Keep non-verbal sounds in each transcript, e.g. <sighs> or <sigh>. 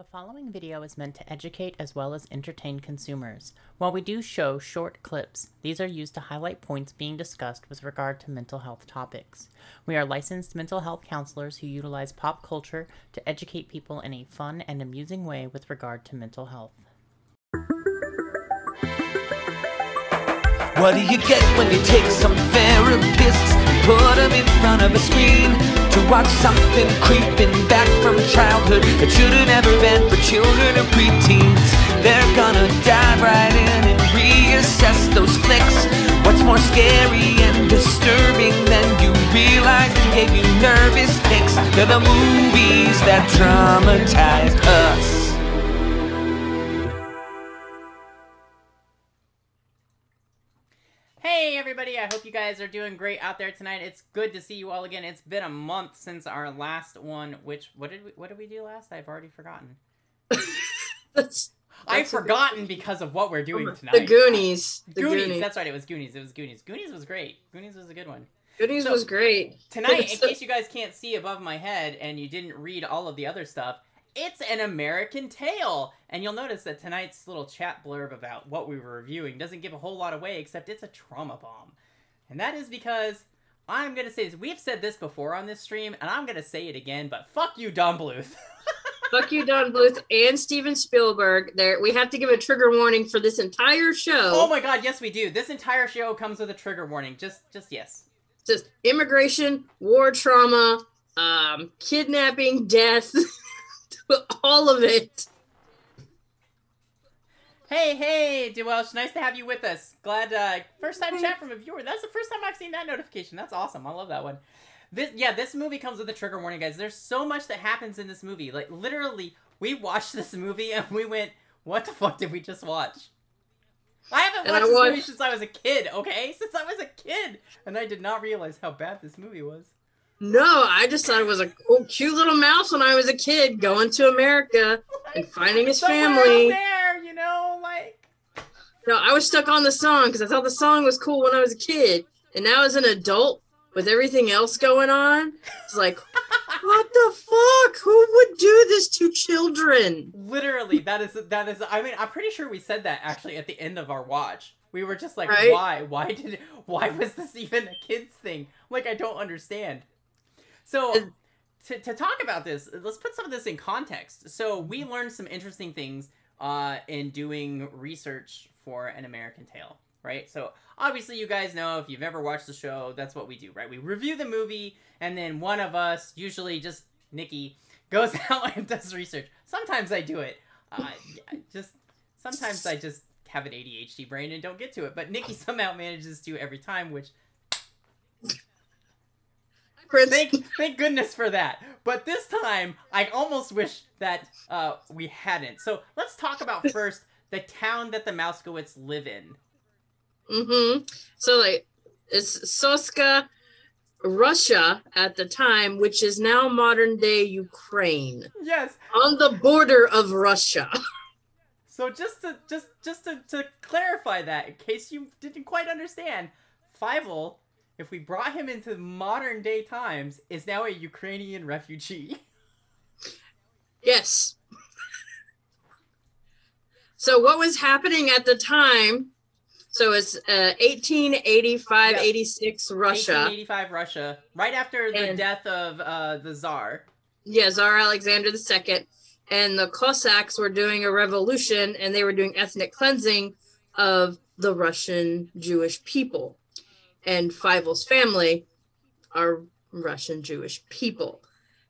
The following video is meant to educate as well as entertain consumers. While we do show short clips, these are used to highlight points being discussed with regard to mental health topics. We are licensed mental health counselors who utilize pop culture to educate people in a fun and amusing way with regard to mental health. What do you get when you take some therapists and put them in front of a screen to watch something creeping back from childhood that should have never been for children or preteens? They're gonna dive right in and reassess those flicks. What's more scary and disturbing than you realize and gave you nervous ticks? They're the movies that traumatized us. Hey everybody, I hope you guys are doing great out there tonight. It's good to see you all again. It's been a month since our last one, which what did we what did we do last? I've already forgotten. <laughs> That's, I've That's forgotten because of what we're doing oh tonight. the Goonies. The Goonies, Goonies. that's right, it was Goonies. It was Goonies. Goonies was great. Goonies was a good one. Goonies So- was great. Tonight, in <laughs> case you guys can't see above my head and you didn't read all of the other stuff, it's an American Tail. And you'll notice that tonight's little chat blurb about what we were reviewing doesn't give a whole lot away, except it's a trauma bomb. And that is because I'm going to say this. We've said this before on this stream, and I'm going to say it again, but fuck you, Don Bluth. <laughs> Fuck you, Don Bluth and Steven Spielberg. There, we have to give a trigger warning for this entire show. oh my god, yes we do. This entire show comes with a trigger warning. Just just yes. Just immigration, war trauma, um, kidnapping, death, <laughs> <laughs> all of it. Hey, hey, Dewelsh, nice to have you with us. Glad, uh, first time chat from a viewer. That's the first time I've seen that notification. That's awesome. I love that one. This, yeah, this movie comes with a trigger warning, guys. There's so much that happens in this movie. Like, literally, we watched this movie and we went, what the fuck did we just watch? I haven't watched I this movie since I was a kid, okay? <laughs> Since I was a kid. And I did not realize how bad this movie was. No, I just thought it was a cool, cute little mouse when I was a kid going to America and finding his family. there, you know, like... No, I was stuck on the song because I thought the song was cool when I was a kid, and now as an adult with everything else going on, it's like, <laughs> what the fuck? Who would do this to children? Literally, that is that is. I mean, I'm pretty sure we said that actually at the end of our watch. We were just like, Right? why? Why did? Why was this even a kids thing? Like, I don't understand. So. To, to talk about this, let's put some of this in context. So we learned some interesting things uh, in doing research for an American Tail, right? So obviously, you guys know if you've ever watched the show, that's what we do, right? We review the movie, and then one of us, usually just Nikki, goes <laughs> out and does research. Sometimes I do it. Uh, just sometimes I just have an ADHD brain and don't get to it. But Nikki somehow manages to every time, which Prince, thank thank goodness for that. But this time, I almost wish that uh, we hadn't. So let's talk about <laughs> first the town that the Mousekewitz live in. mm-hmm. So like, it's Shostka, Russia at the time, which is now modern day Ukraine, Yes. on the border of Russia. <laughs> So just to just just to, to clarify that, in case you didn't quite understand, Fievel, if we brought him into modern day times, is now a Ukrainian refugee. <laughs> Yes. So what was happening at the time? So it's uh, 1885, Yeah. 86 Russia. 1885 Russia, right after the And- death of uh, the Tsar. Yeah, Tsar Alexander II. And the Cossacks were doing a revolution and they were doing ethnic cleansing of the Russian Jewish people. And Fievel's family are Russian Jewish people.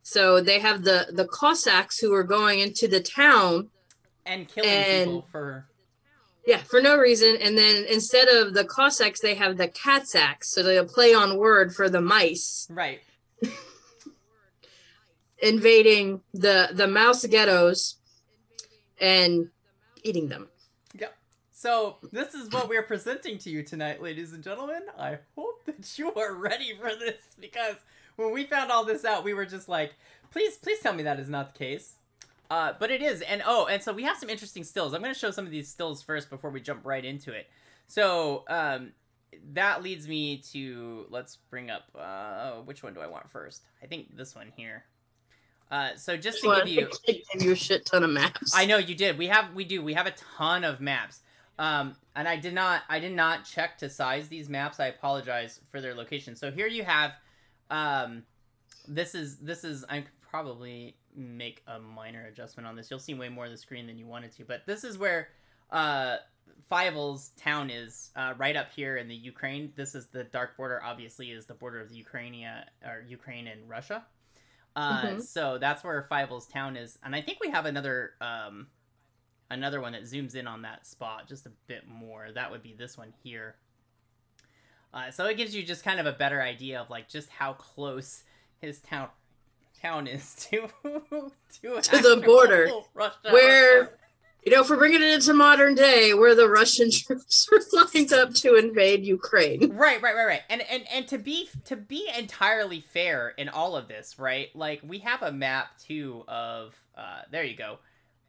So they have the, the Cossacks who are going into the town and killing And- people for Yeah, for no reason. And then instead of the Cossacks, they have the Katsaks. So they'll play on word for the mice right. <laughs> invading the the mouse ghettos and eating them. So this is what we're presenting to you tonight, ladies and gentlemen. I hope that you are ready for this because when we found all this out, we were just like, please, please tell me that is not the case. Uh, but it is, and oh, and so we have some interesting stills. I'm going to show some of these stills first before we jump right into it. So um, that leads me to let's bring up uh, which one do I want first? I think this one here. Uh, so just to Well, give you, <laughs> I gave you a shit ton of maps. I know you did. We have we do. We have a ton of maps. Um, and I did not I did not check to size these maps. I apologize for their location. So here you have um this is this is I could probably make a minor adjustment on this. You'll see way more of the screen than you wanted to. But this is where uh Fievel's town is uh, right up here in the Ukraine. This is the dark border. Obviously, is the border of the Ukraine or Ukraine and Russia. Uh, Mhm. So that's where Fievel's town is, and I think we have another um, another one that zooms in on that spot just a bit more. That would be this one here. Uh, so it gives you just kind of a better idea of like just how close his town town is <laughs> to to, the border, Russia. where you know, if we're bringing it into modern day, where the Russian <laughs> troops were lined up to invade Ukraine. Right, right, right, right. And and and to be to be entirely fair in all of this, right? Like we have a map too of uh there you go.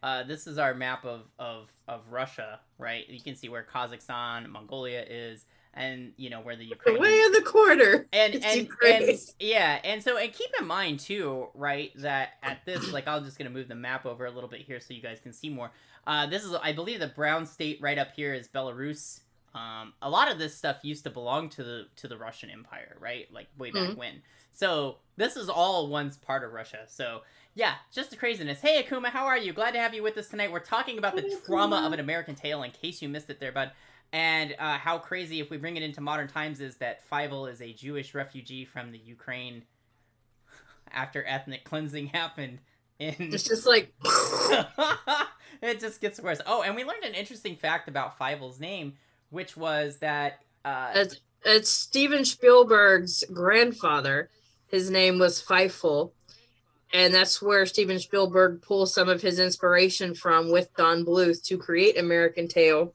Uh this is our map of of of Russia, right? You can see where Kazakhstan, Mongolia is and you know where the Ukraine Way is. in the corner. and It's and, Ukraine. and yeah, and so and keep in mind too, right, that at this like I'm just gonna move the map over a little bit here so you guys can see more. Uh, this is I believe the brown state right up here is Belarus. Um, a lot of this stuff used to belong to the to the Russian Empire, right? Like way back Mhm. when. So this is all once part of Russia. So yeah, just the craziness. Hey Akuma, how are you? Glad to have you with us tonight. We're talking about the Hey, trauma Akuma. of an American Tail. In case you missed it, there, bud. And uh, how crazy, if we bring it into modern times, is that Fievel is a Jewish refugee from the Ukraine <laughs> after ethnic cleansing happened in. It's just like <laughs> it just gets worse. Oh, and we learned an interesting fact about Fievel's name, which was that. Uh, it's, it's Steven Spielberg's grandfather. His name was Feifel. And that's where Steven Spielberg pulls some of his inspiration from with Don Bluth to create American Tail.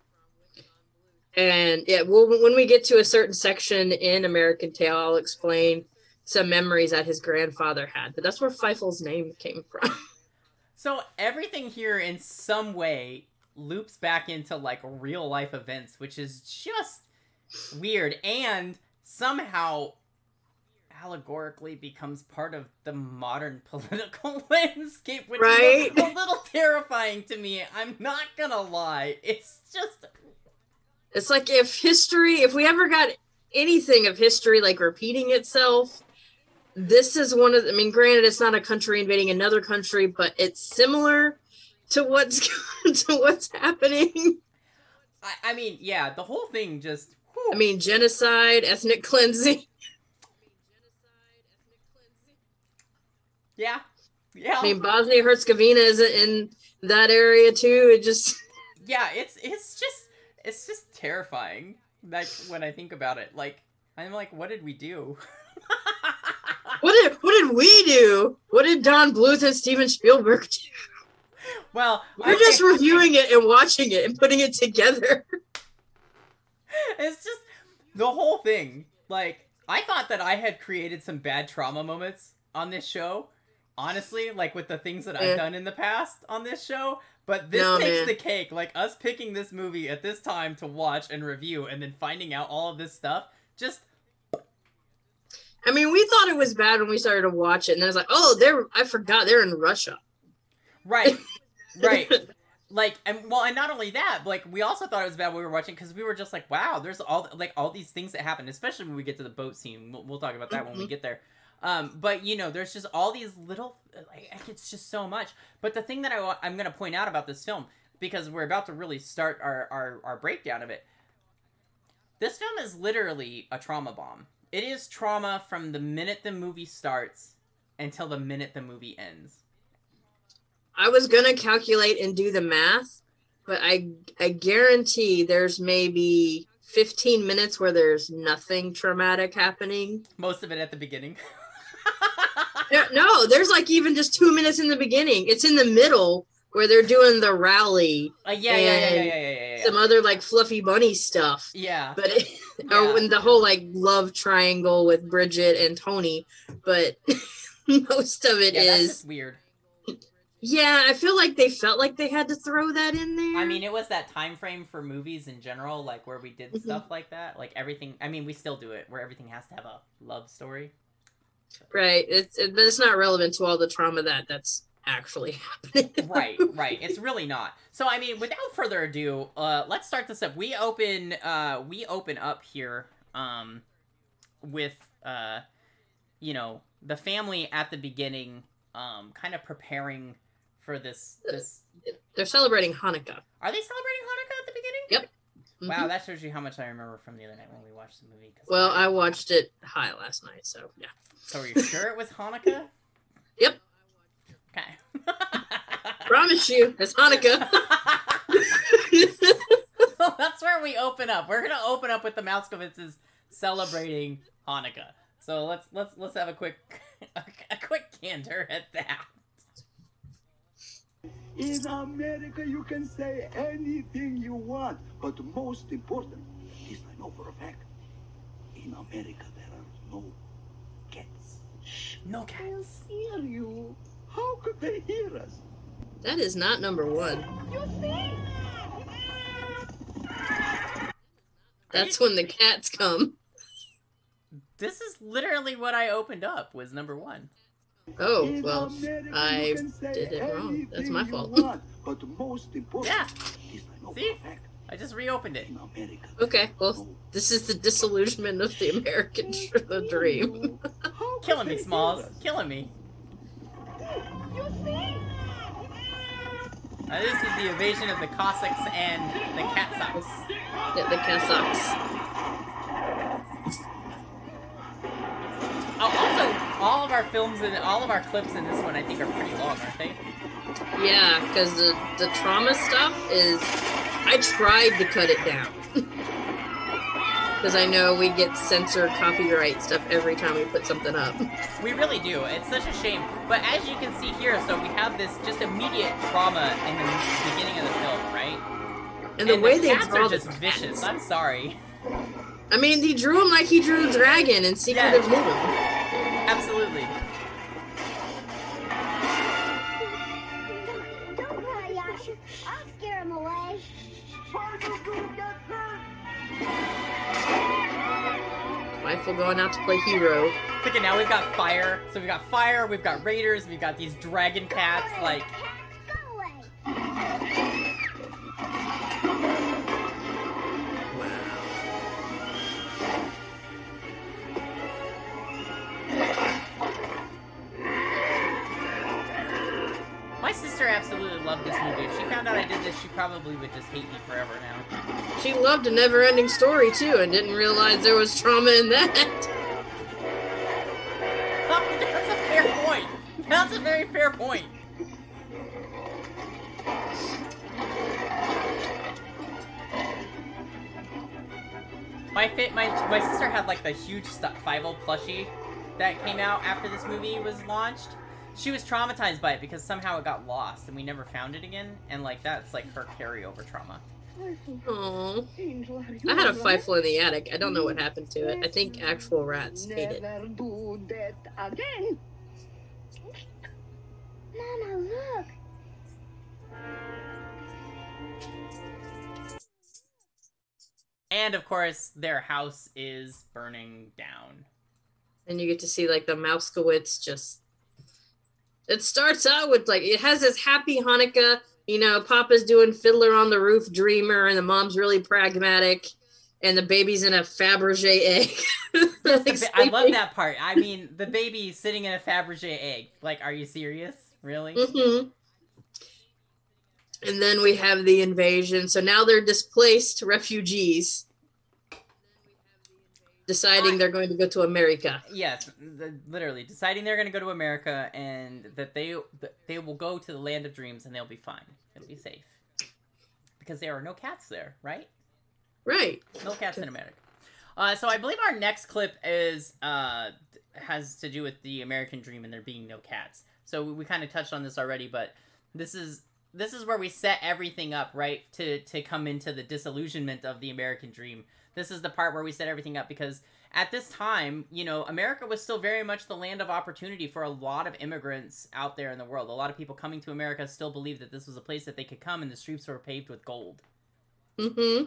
And yeah, well, when we get to a certain section in American Tail, I'll explain some memories that his grandfather had. But that's where Feifel's name came from. <laughs> So everything here in some way loops back into like real life events, which is just weird and somehow allegorically becomes part of the modern <laughs> political <laughs> landscape, which Right? is a, little terrifying to me. I'm not gonna lie. It's just It's like if history, if we ever got anything of history like repeating itself, this is one of. I mean, granted, it's not a country invading another country, but it's similar to what's <laughs> to what's happening. I, I mean, yeah, the whole thing just whew. I mean, genocide, ethnic cleansing. Yeah. Yeah. I mean, Bosnia Herzegovina isn't in that area too. It just yeah, it's it's just it's just terrifying. Like when I think about it, like I'm like, what did we do? <laughs> what did what did we do? What did Don Bluth and Steven Spielberg do? well, We're I just think- reviewing it and watching it and putting it together. <laughs> it's just the whole thing. Like I thought that I had created some bad trauma moments on this show. Honestly, like with the things that I've Yeah. done in the past on this show, but this No, takes man. the cake. Like us picking this movie at this time to watch and review, and then finding out all of this stuff. Just I mean, we thought it was bad when we started to watch it, and I was like, "Oh, they're I forgot they're in Russia." right, <laughs> right. like and well and not only that like we also thought it was bad when we were watching because we were just like wow there's all like all these things that happen especially when we get to the boat scene we'll, we'll talk about that when we Mhm. get there um but you know there's just all these little like it's just so much. But the thing that I I'm gonna point out about this film because we're about to really start our, our our breakdown of it. This film is literally a trauma bomb. It is trauma from the minute the movie starts until the minute the movie ends. I was gonna calculate and do the math, but I I guarantee there's maybe 15 minutes where there's nothing traumatic happening. most of it at the beginning <laughs> There- no, there's like even just two minutes in the beginning. It's in the middle where they're doing the rally, Uh, yeah, yeah, yeah, yeah, yeah, yeah, some other like fluffy bunny stuff. Yeah. But it, <laughs> Yeah. when the whole like love triangle with Bridget and Tony, but <laughs> most of it yeah, is. weird. Yeah, I feel like they felt like they had to throw that in there. I mean, it was that time frame for movies in general, like where we did Mhm. stuff like that. Like everything. I mean, we still do it, where everything has to have a love story. Right. It's it, but it's not relevant to all the trauma that that's actually happening. <laughs> right, right. It's really not. So I mean, without further ado, uh, let's start this up. We open, uh, we open up here, um, with uh, you know, the family at the beginning, um, kind of preparing for this. This They're celebrating Hanukkah. are they celebrating Hanukkah at the beginning? Yep. Wow, Mhm. that shows you how much I remember from the other night when we watched the movie. Well, I watched it high last night, so yeah. So are you sure it was Hanukkah? <laughs> Yep. Okay. <laughs> Promise you, it's Hanukkah. <laughs> well, that's where we open up. We're gonna open up with the Mousekewitzes celebrating Hanukkah. So let's let's let's have a quick a, quick gander at that. In America, you can say anything you want, but most important is I know for a fact, in America there are no cats. Shh, No they'll cats. hear you. How could they hear us? that is not number one. You see? That's when the cats come. This is literally what I opened up. Was number one. Oh In well, America, I you can say did it wrong. That's my fault. want, but most important Yeah. is I See? for a fact, I just reopened it. America. Okay, well, this is the disillusionment of the American the dream. <laughs> Killing me, Smalls. Killing me. Now, this is the invasion of the Cossacks and the Katsaks. Yeah, the Kazakhs. Oh, also, all of our films and all of our clips in this one, I think, are pretty long, aren't they? Yeah, because the the trauma stuff is. I tried to cut it down. <laughs> Because I know we get censor copyright stuff every time we put something up. <laughs> We really do. It's such a shame. But as you can see here, so we have this just immediate trauma in the beginning of the film, right? And the way the they draw are just the vicious. I'm sorry. I mean, he drew him like he drew a dragon in Secret Yeah. of Moon. Absolutely. Don't cry, Yasha. I'll scare him away. Rifle going out to play hero. Okay, now we've got fire. So we've got fire, we've got raiders, we've got these dragon cats. Like, Cats, go away. My sister absolutely loved this movie. If she found out I did this, she probably would just hate me forever now. She loved a never ending story too and didn't realize there was trauma in that. <laughs> That's a fair point. That's a very fair point. My fit, my my sister had like the huge Fievel plushie that came out after this movie was launched. She was traumatized by it because somehow it got lost and we never found it again. And like that's like her carryover trauma. Aww. I had a Fievel in the attic. I don't know what happened to it. I think actual rats ate it. Never do that again. Mama, look. And of course, their house is burning down. And you get to see like the Mousekewitz just. It starts out with like it has this happy Hanukkah. You know, Papa's doing Fiddler on the Roof, Dreamer, and the mom's really pragmatic, and the baby's in a Fabergé egg. <laughs> Like, I love that part. I mean, the baby sitting in a Fabergé egg. Like, are you serious? Really? Mhm. And then we have the invasion. So now they're displaced refugees, deciding I- they're going to go to America. Yes, th- literally deciding they're going to go to America and that they that they will go to the land of dreams and they'll be fine. They'll be safe because there are no cats there, right? Right. No cats in America. Uh, so I believe our next clip is uh, has to do with the American dream and there being no cats. So we, we kind of touched on this already, but this is this is where we set everything up right to to come into the disillusionment of the American dream. This is the part where we set everything up because at this time, you know, America was still very much the land of opportunity for a lot of immigrants out there in the world. A lot of people coming to America still believed that this was a place that they could come and the streets were paved with gold. Mm-hmm.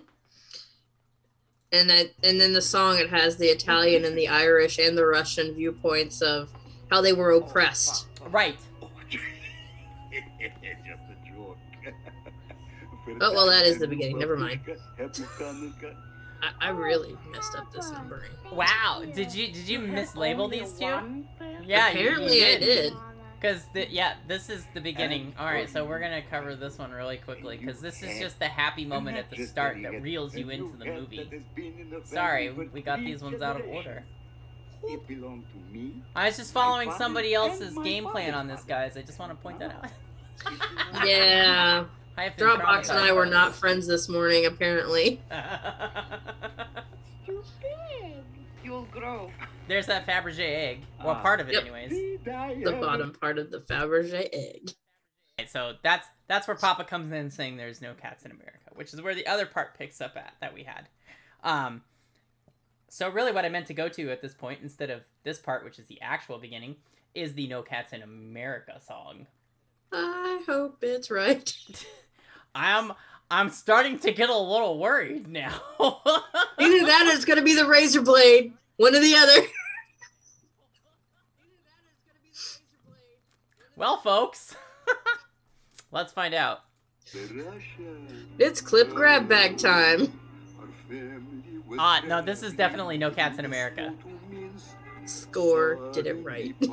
and that and then the song it has the Italian and the Irish and the Russian viewpoints of how they were oppressed. Right. Oh, <laughs> just a joke. Oh, well, that is the beginning. Never mind. Happy Hanukkah. I, I really messed up this numbering. Wow. Did you did you mislabel these two? Yeah, Apparently you I did. Because yeah, this is the beginning. All right, so we're gonna cover this one really quickly because this is just the happy moment at the start that reels you into the movie. Sorry, we got these ones out of order. It belonged to me. I was just following somebody else's game plan on this, guys. I just want to point that out. <laughs> Yeah. I have Dropbox and I were not friends this morning, apparently. by this. Too big. You'll grow. There's that Fabergé egg. Well, Ah. part of it, Yep. anyways. The bottom part of the Fabergé egg. Right, so that's that's where Papa comes in saying there's no cats in America, which is where the other part picks up at that we had. Um, so really, what I meant to go to at this point, instead of this part, which is the actual beginning, is the "No Cats in America" song. I hope it's right. <laughs> I'm I'm starting to get a little worried now. <laughs> Either that or it's going to be the razor blade. One or the other. <laughs> well, folks, <laughs> let's find out. It's clip grab bag time. Ah, no, this is definitely No Cats in America. Score did it right. And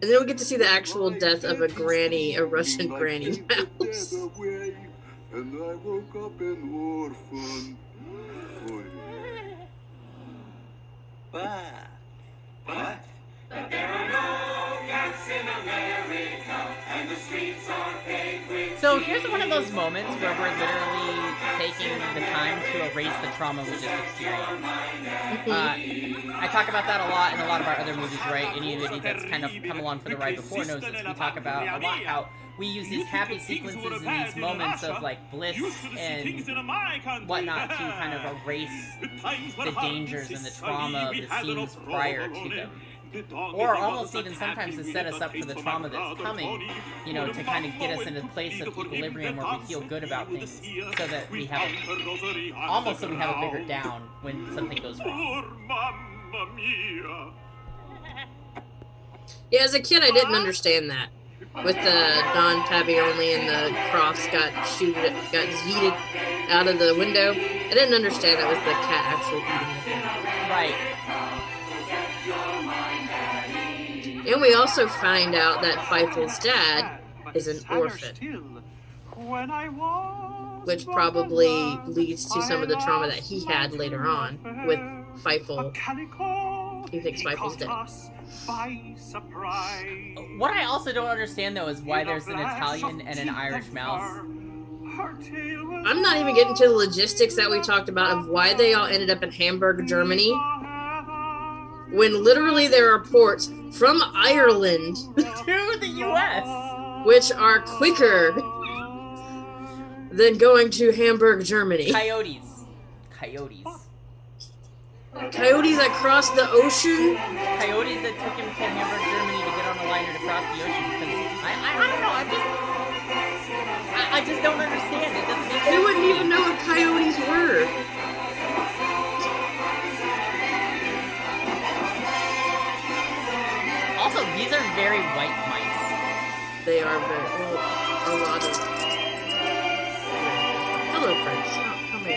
then we get to see the actual death of a granny, a Russian granny mouse. And I woke up an orphan. But, but, So here's one of those moments where we're literally taking the time to erase the trauma we just experienced. Uh, I talk about that a lot in a lot of our other movies, right? Anybody that's kind of come along for the ride before knows this. We talk about a lot how we use these happy sequences and these moments of like bliss and whatnot to kind of erase <laughs> the dangers and the trauma of the scenes prior to them. Or almost even sometimes to set us up for the trauma that's coming, you know, to kind of get us in a place of equilibrium where we feel good about things so that we have a, almost so we have a bigger down when something goes wrong. Yeah, as a kid, I didn't understand that. With the Don Tabioli and the cross got shooted, got yeeted out of the window. I didn't understand that was the cat actually eating the thing. Right. And we also find out that Feifel's dad is an orphan, which probably leads to some of the trauma that he had later on with Feifel. He thinks Feifel's dead. What I also don't understand though is why there's an Italian and an Irish mouse. I'm not even getting to the logistics that we talked about of why they all ended up in Hamburg, Germany, when literally there are ports from Ireland <laughs> to the U.S. which are quicker than going to Hamburg, Germany. Coyotes. Coyotes. Coyotes that cross the ocean. Coyotes that took him to Hamburg, Germany to get on a liner to cross the ocean I, I, I don't know. I just I, I just don't understand. It doesn't make sense. They wouldn't even know what coyotes were. Very white mice. They are very well, a lot of. Hello, friends. How, how many?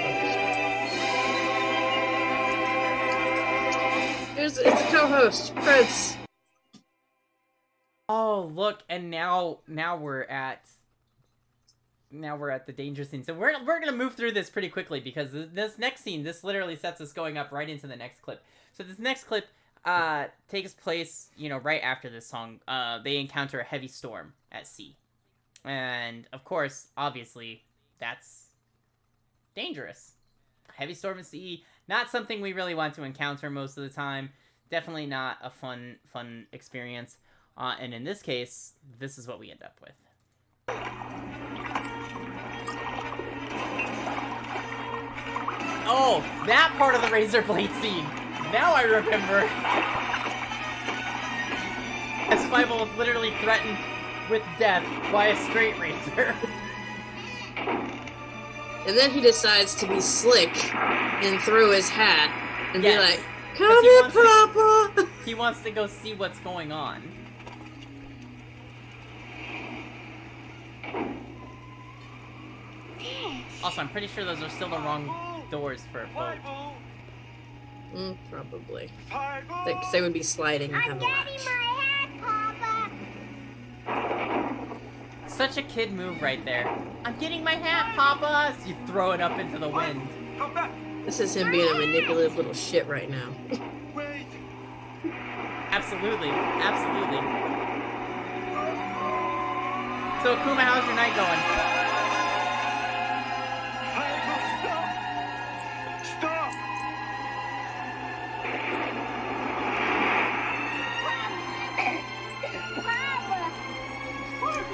Here's it's a co-host, Prince. Oh, look, and now now we're at now we're at the danger scene. So we're we're gonna move through this pretty quickly because this next scene, this literally sets us going up right into the next clip. So this next clip uh takes place, you know, right after this song. Uh, they encounter a heavy storm at sea, and of course, obviously, that's dangerous. Heavy storm at sea, not something we really want to encounter most of the time. Definitely not a fun fun experience. Uh, and in this case, this is what we end up with. Oh, that part of the razor blade scene. Now I remember. As Fievel was literally threatened with death by a straight razor. And then he decides to be slick and throw his hat and Yes. be like, Come here, wants to- Papa! He wants to go see what's going on. Also, I'm pretty sure those are still the wrong doors for a boat. Mm, probably. Because they would be sliding and I'm have a getting my latch. hat, Papa. Such a kid move right there. I'm getting my hat, Papa! As you throw it up into the wind. Come back! This is him being a manipulative little shit right now. <laughs> Wait! Absolutely, absolutely. So, Akuma, how's your night going?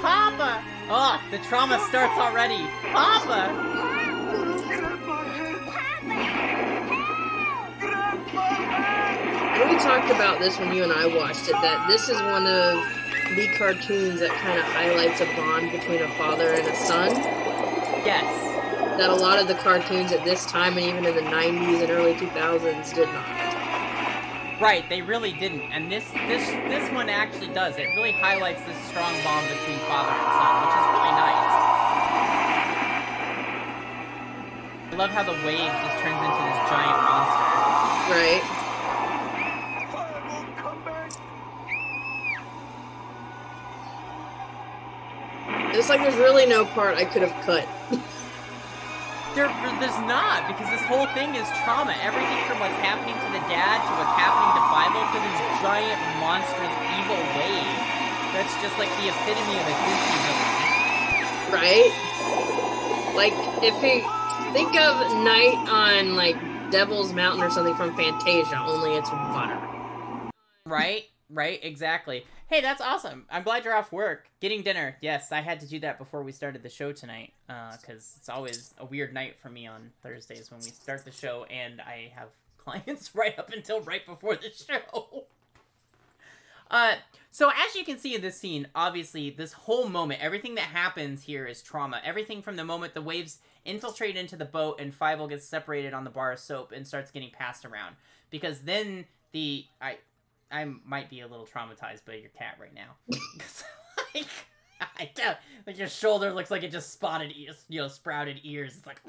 Papa! Oh, the trauma starts already. Papa! Grab my hand! Papa. Grab my! And we talked about this when you and I watched it, that this is one of the cartoons that kind of highlights a bond between a father and a son. Yes. That a lot of the cartoons at this time and even in the 90s and early 2000s did not. Right, they really didn't. And this this this one actually does. It really highlights this strong bond between father and son, which is really nice. I love how the wave just turns into this giant monster. Right? It's like there's really no part I could have cut. <laughs> There, there's not, because this whole thing is trauma. Everything from what's happening to the dad to what's happening to Fievel to this giant, monstrous, evil wave. That's just like the epitome of a Disney villain. right? Like if he think of Night on like Devil's Mountain or something from Fantasia, only it's water. Right? Right? Exactly. Hey, that's awesome. I'm glad you're off work. Getting dinner. Yes, I had to do that before we started the show tonight. Because it's always a weird night for me on Thursdays when we start the show and I have <laughs> clients right up until right before the show. Uh, so as you can see in this scene, obviously this whole moment, everything that happens here is trauma. Everything from the moment the waves infiltrate into the boat and Fievel gets separated on the bar of soap and starts getting passed around. Because then the I I might be a little traumatized by your cat right now. <laughs> like, I don't, like your shoulder looks like it just spotted ears, you know, sprouted ears. It's like,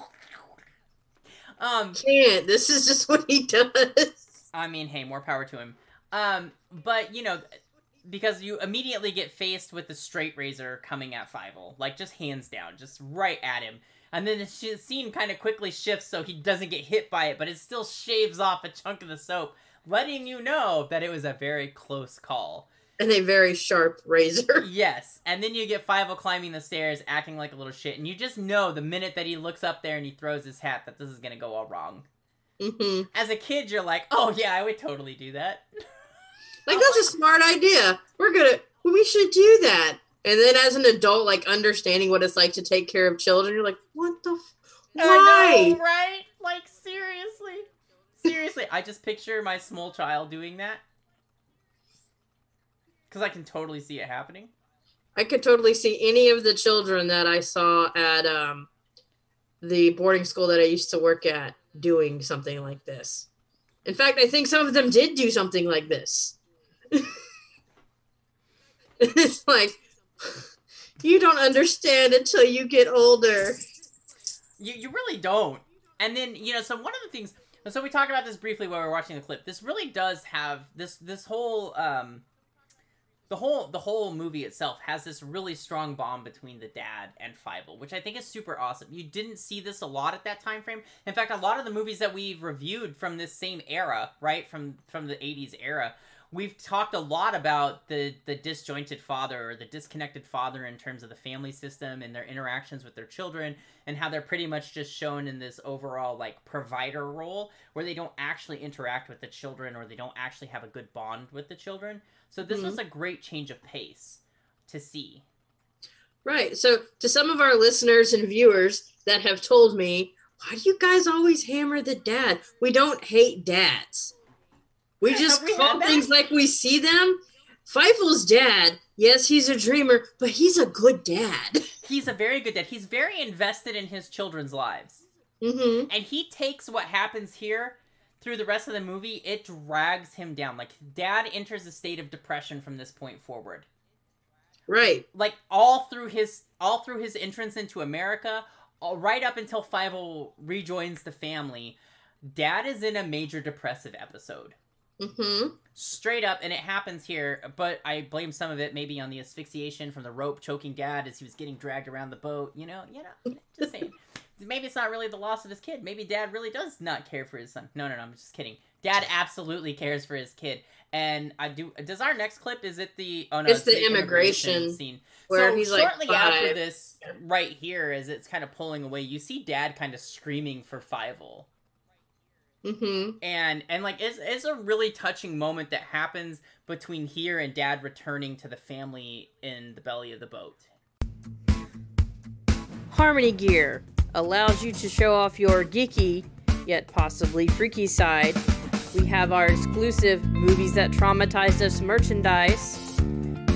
um, Can't. This is just <laughs> what he does. I mean, hey, more power to him. Um, but you know, because you immediately get faced with the straight razor coming at Fievel, like just hands down, just right at him. And then the scene kind of quickly shifts so he doesn't get hit by it, but it still shaves off a chunk of the soap, letting you know that it was a very close call. And a very sharp razor. <laughs> Yes, and then you get Fievel climbing the stairs, acting like a little shit, and you just know the minute that he looks up there and he throws his hat that this is gonna go all wrong. hmm As a kid, you're like, oh yeah, I would totally do that. <laughs> Like that's a smart idea. We're gonna. We should do that. And then as an adult, like understanding what it's like to take care of children, you're like, what the? F- I why? know, right? Like seriously, seriously, I just picture my small child doing that because I can totally see it happening. I could totally see any of the children that I saw at um, the boarding school that I used to work at doing something like this. In fact, I think some of them did do something like this. <laughs> it's like, you don't understand until you get older. You you really don't. And then you know, so one of the things. So we talked about this briefly while we were watching the clip. This really does have this this whole um, the whole the whole movie itself has this really strong bond between the dad and Fievel, which I think is super awesome. You didn't see this a lot at that time frame. In fact, a lot of the movies that we've reviewed from this same era, right from from the '80s era, we've talked a lot about the the disjointed father or the disconnected father in terms of the family system and their interactions with their children and how they're pretty much just shown in this overall like provider role where they don't actually interact with the children or they don't actually have a good bond with the children. So this was mm-hmm. a great change of pace to see. Right. So, to some of our listeners and viewers that have told me, why do you guys always hammer the dad? We don't hate dads. We <laughs> just we call things like we see them. Feifel's dad, yes, he's a dreamer, but he's a good dad. <laughs> He's a very good dad. He's very invested in his children's lives. Mm-hmm. And he takes what happens here through the rest of the movie, it drags him down. Like dad enters a state of depression from this point forward. Right. Like all through his all through his entrance into America, all, right up until Fievel rejoins the family, dad is in a major depressive episode. Mm-hmm. Straight up, and it happens here, but I blame some of it maybe on the asphyxiation from the rope choking dad as he was getting dragged around the boat. You know, you know, just saying. <laughs> maybe it's not really the loss of his kid. Maybe dad really does not care for his son. No, no, no. I'm just kidding. Dad absolutely cares for his kid. And I do. Does our next clip is it the? Oh no, It's the immigration scene where so he's, like, shortly after this, right here, as it's kind of pulling away, you see Dad kind of screaming for Fievel, Mm-hmm. and and like it's it's a really touching moment that happens between here and Dad returning to the family in the belly of the boat. Harmony Gear allows you to show off your geeky, yet possibly freaky side. We have our exclusive Movies That Traumatized Us merchandise.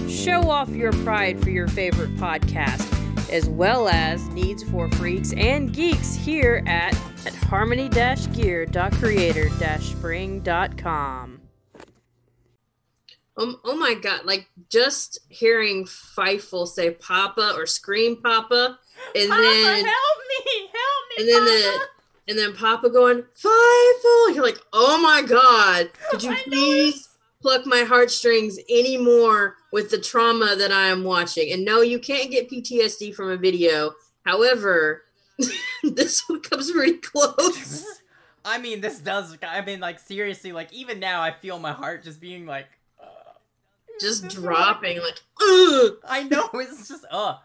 Show off your pride for your favorite podcast, as well as needs for freaks and geeks here at, at harmony-gear.creator-spring.com. Oh, oh my god! Like just hearing Feifel say "Papa" or scream "Papa," and Papa, then help me, help me, and then the Papa! and then Papa going "Feifel," you're like, "Oh my god! Could you I please pluck my heartstrings anymore with the trauma that I am watching?" And no, you can't get PTSD from a video. However, <laughs> this one comes pretty close. <laughs> I mean, this does. I mean, like seriously, like even now, I feel my heart just being like, uh, Just <laughs> dropping, like, ugh. I know it's just uh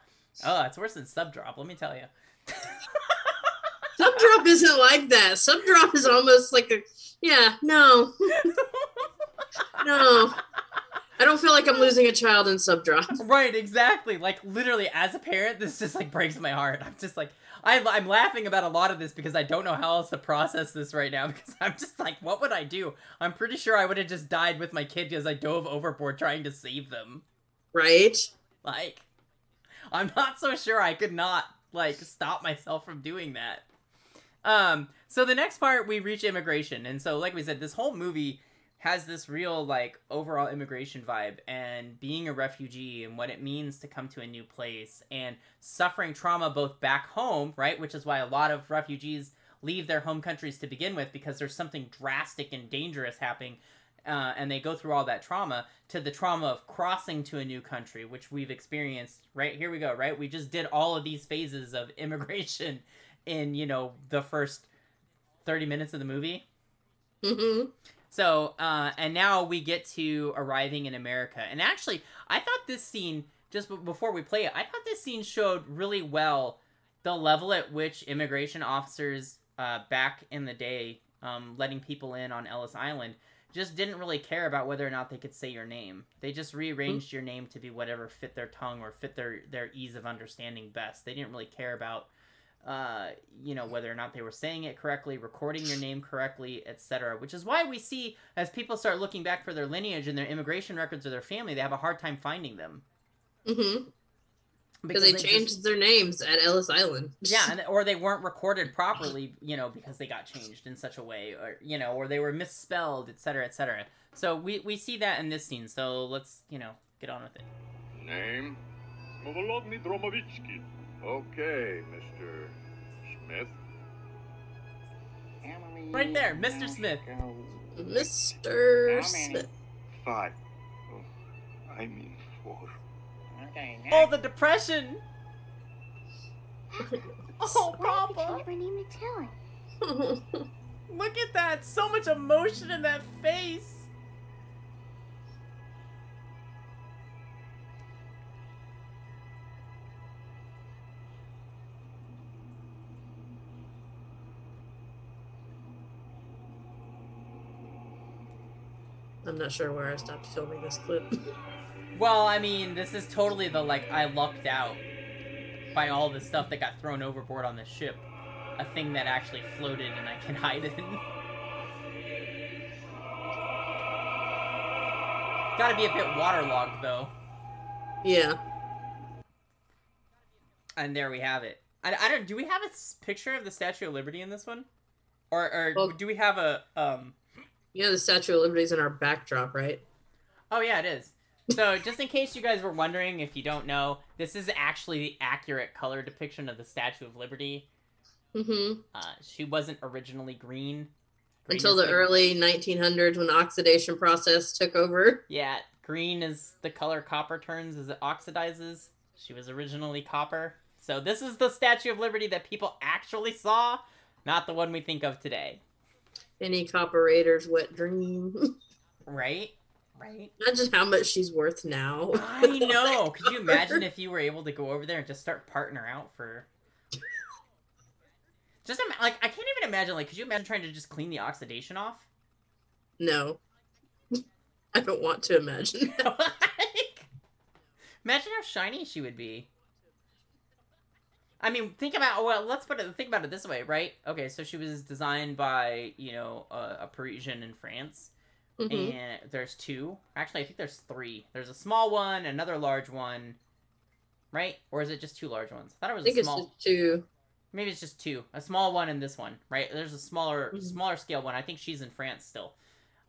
uh it's worse than sub drop, let me tell you. sub drop isn't like that. Sub drop is almost like a yeah, no. No. I don't feel like I'm losing a child in subdrop. <laughs> right, exactly. Like literally as a parent, this just like breaks my heart. I'm just like I, I'm laughing about a lot of this because I don't know how else to process this right now <laughs> because I'm just like, what would I do? I'm pretty sure I would have just died with my kid as I dove overboard trying to save them. Right? Like, I'm not so sure I could not like stop myself from doing that. Um, so the next part we reach immigration, and so like we said, this whole movie has this real like overall immigration vibe and being a refugee and what it means to come to a new place and suffering trauma both back home, right? Which is why a lot of refugees leave their home countries to begin with because there's something drastic and dangerous happening uh, and they go through all that trauma to the trauma of crossing to a new country, which we've experienced. Right here we go. Right, we just did all of these phases of <laughs> immigration in you know the first thirty minutes of the movie. hmm So, uh, and now we get to arriving in America. And actually, I thought this scene, just b- before we play it, I thought this scene showed really well the level at which immigration officers uh, back in the day, um, letting people in on Ellis Island, just didn't really care about whether or not they could say your name. They just rearranged your name to be whatever fit their tongue or fit their, their ease of understanding best. They didn't really care about uh, you know, whether or not they were saying it correctly, recording your name correctly, etc. Which is why we see as people start looking back for their lineage and their immigration records of their family, they have a hard time finding them hmm Because they just- changed their names at Ellis Island. yeah, <laughs> and, or they weren't recorded properly, you know, because they got changed in such a way, or you know, or they were misspelled, etc., etc. So we we see that in this scene. So let's you know get on with it. Name? Volodny Dromovitsky. Okay, Mr. Smith. Right there, Mr. Smith. Mr. How many? Smith. Five. Oh, I mean four. Okay, Oh, the depression. <laughs> Oh, Why Papa. did you change my name to Tilly? Look at that! So much emotion in that face! I'm not sure where I stopped filming this clip. Well, I mean, this is totally the like I lucked out by all the stuff that got thrown overboard on the ship. A thing that actually floated and I can <laughs> hide in. Gotta be a bit waterlogged though. yeah. And there we have it. I, I don't. Do we have a picture of the Statue of Liberty in this one, or or Well- do we have a um? You know the Statue of Liberty's in our backdrop, right? Oh yeah, it is. So <laughs> just in case you guys were wondering, if you don't know, this is actually the accurate color depiction of the Statue of Liberty. Mm-hmm. Uh, she wasn't originally green. Green Until is the early 1900s when the oxidation process took over. Yeah, green is the color copper turns as it oxidizes. She was originally copper. So this is the Statue of Liberty that people actually saw, not the one we think of today. Any copper raider's wet dream. <laughs> Right? Right? Not just how much she's worth now. I <laughs> know. Could you imagine if you were able to go over there and just start parting her out for? Just ima- like I can't even imagine. Like, could you imagine trying to just clean the oxidation off? No. <laughs> I don't want to imagine. Like, imagine how shiny she would be. I mean, think about well. Let's put it. Think about it this way, right? Okay, so she was designed by you know a, a Parisian in France, Mhm. and there's two. Actually, I think there's three. There's a small one, another large one, right? Or is it just two large ones? I thought it was I think a it's just two. Maybe it's just two. A small one and this one, right? There's a smaller Mhm. smaller scale one. I think she's in France still.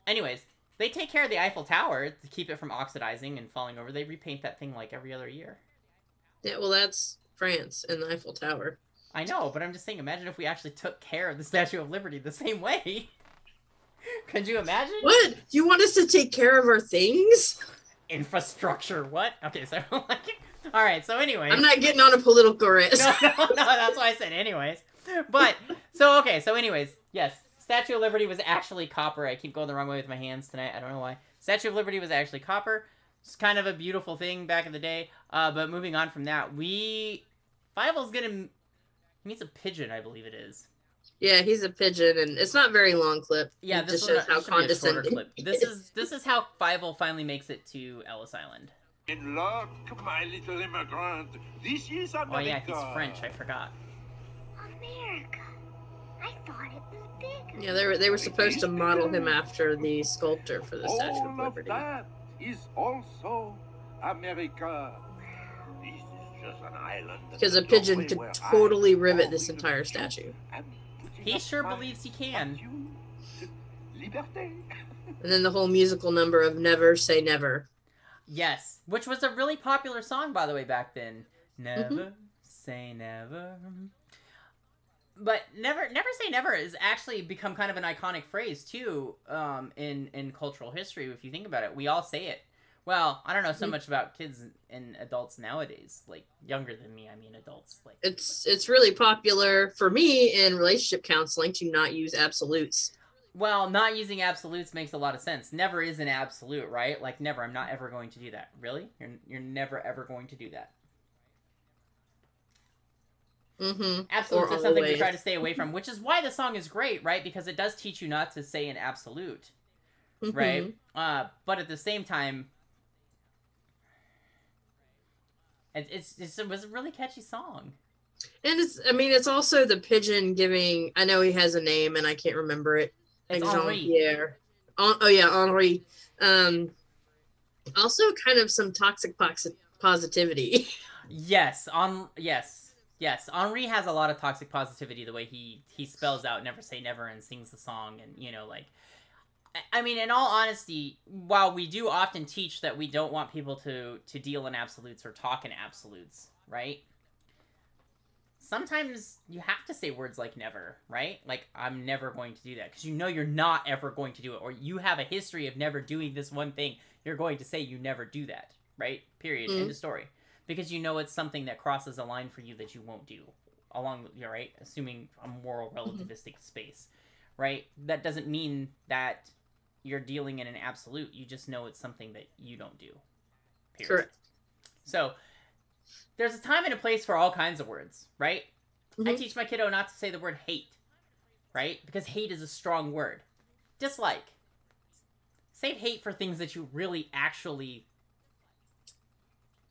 Anyways, they take care of the Eiffel Tower to keep it from oxidizing and falling over. They repaint that thing like every other year. Yeah, well, that's France and the Eiffel Tower. I know, but I'm just saying imagine if we actually took care of the Statue of Liberty the same way. <laughs> Could you imagine? What? You want us to take care of our things? Infrastructure, what? Okay, so <laughs> like All right, so anyway. I'm not getting on a political <laughs> risk. no, no, no, that's why I said anyways. But so okay, so anyways, yes, Statue of Liberty was actually copper. I keep going the wrong way with my hands tonight. I don't know why. Statue of Liberty was actually copper. It's kind of a beautiful thing back in the day. Uh, but moving on from that, we Fievel's gonna he meets a pigeon, I believe it is. Yeah, he's a pigeon, and it's not very long clip. Yeah, it this just one shows how be a shorter condescending. clip. <laughs> This is this is how Fievel finally makes it to Ellis Island. In luck, my little immigrant. This is America. Oh yeah, he's French. I forgot. America. I thought it was bigger. Yeah, they were they were supposed to model him after the sculptor for the Statue of All of Liberty. that is also America. This is just an island. Because a pigeon could totally rivet this entire statue. He sure believes he can. And then the whole musical number of Never Say Never. Yes, which was a really popular song, by the way, back then. Never Mm-hmm. say never. But never, never say never has actually become kind of an iconic phrase too, um, in in cultural history. If you think about it, we all say it. Well, I don't know so Mhm. much about kids and adults nowadays, like younger than me. I mean, adults. Like, It's it's really popular for me in relationship counseling to not use absolutes. well, not using absolutes makes a lot of sense. Never is an absolute, right? Like, never. I'm not ever going to do that. Really? You're you're never ever going to do that. Mm-hmm. Absolutes Or are something to always. try to stay away from, which is why the song is great, right? Because it does teach you not to say an absolute, Mm-hmm. right? Uh, but at the same time, it, it's, it's it was a really catchy song. And it's I mean it's also the pigeon giving I know he has a name and I can't remember it. It's Like Henri. Jean-Pierre. Oh yeah, Henri. Um also kind of some toxic positivity. <laughs> Yes, on yes, yes. Henri has a lot of toxic positivity. The way he he spells out "never say never" and sings the song, and you know, like, I- mean, in all honesty, while we do often teach that we don't want people to to deal in absolutes or talk in absolutes, right? Sometimes you have to say words like "never," right? Like, I'm never going to do that because you know you're not ever going to do it, or you have a history of never doing this one thing. You're going to say you never do that, right? Period. Mhm. End of story because you know it's something that crosses a line for you that you won't do along you're right? Assuming a moral relativistic space right? That doesn't mean that you're dealing in an absolute. You just know it's something that you don't do Period. Correct. so there's a time and a place for all kinds of words right? I Mhm. teach my kiddo not to say the word hate right? Because hate is a strong word. Dislike. Save hate for things that you really actually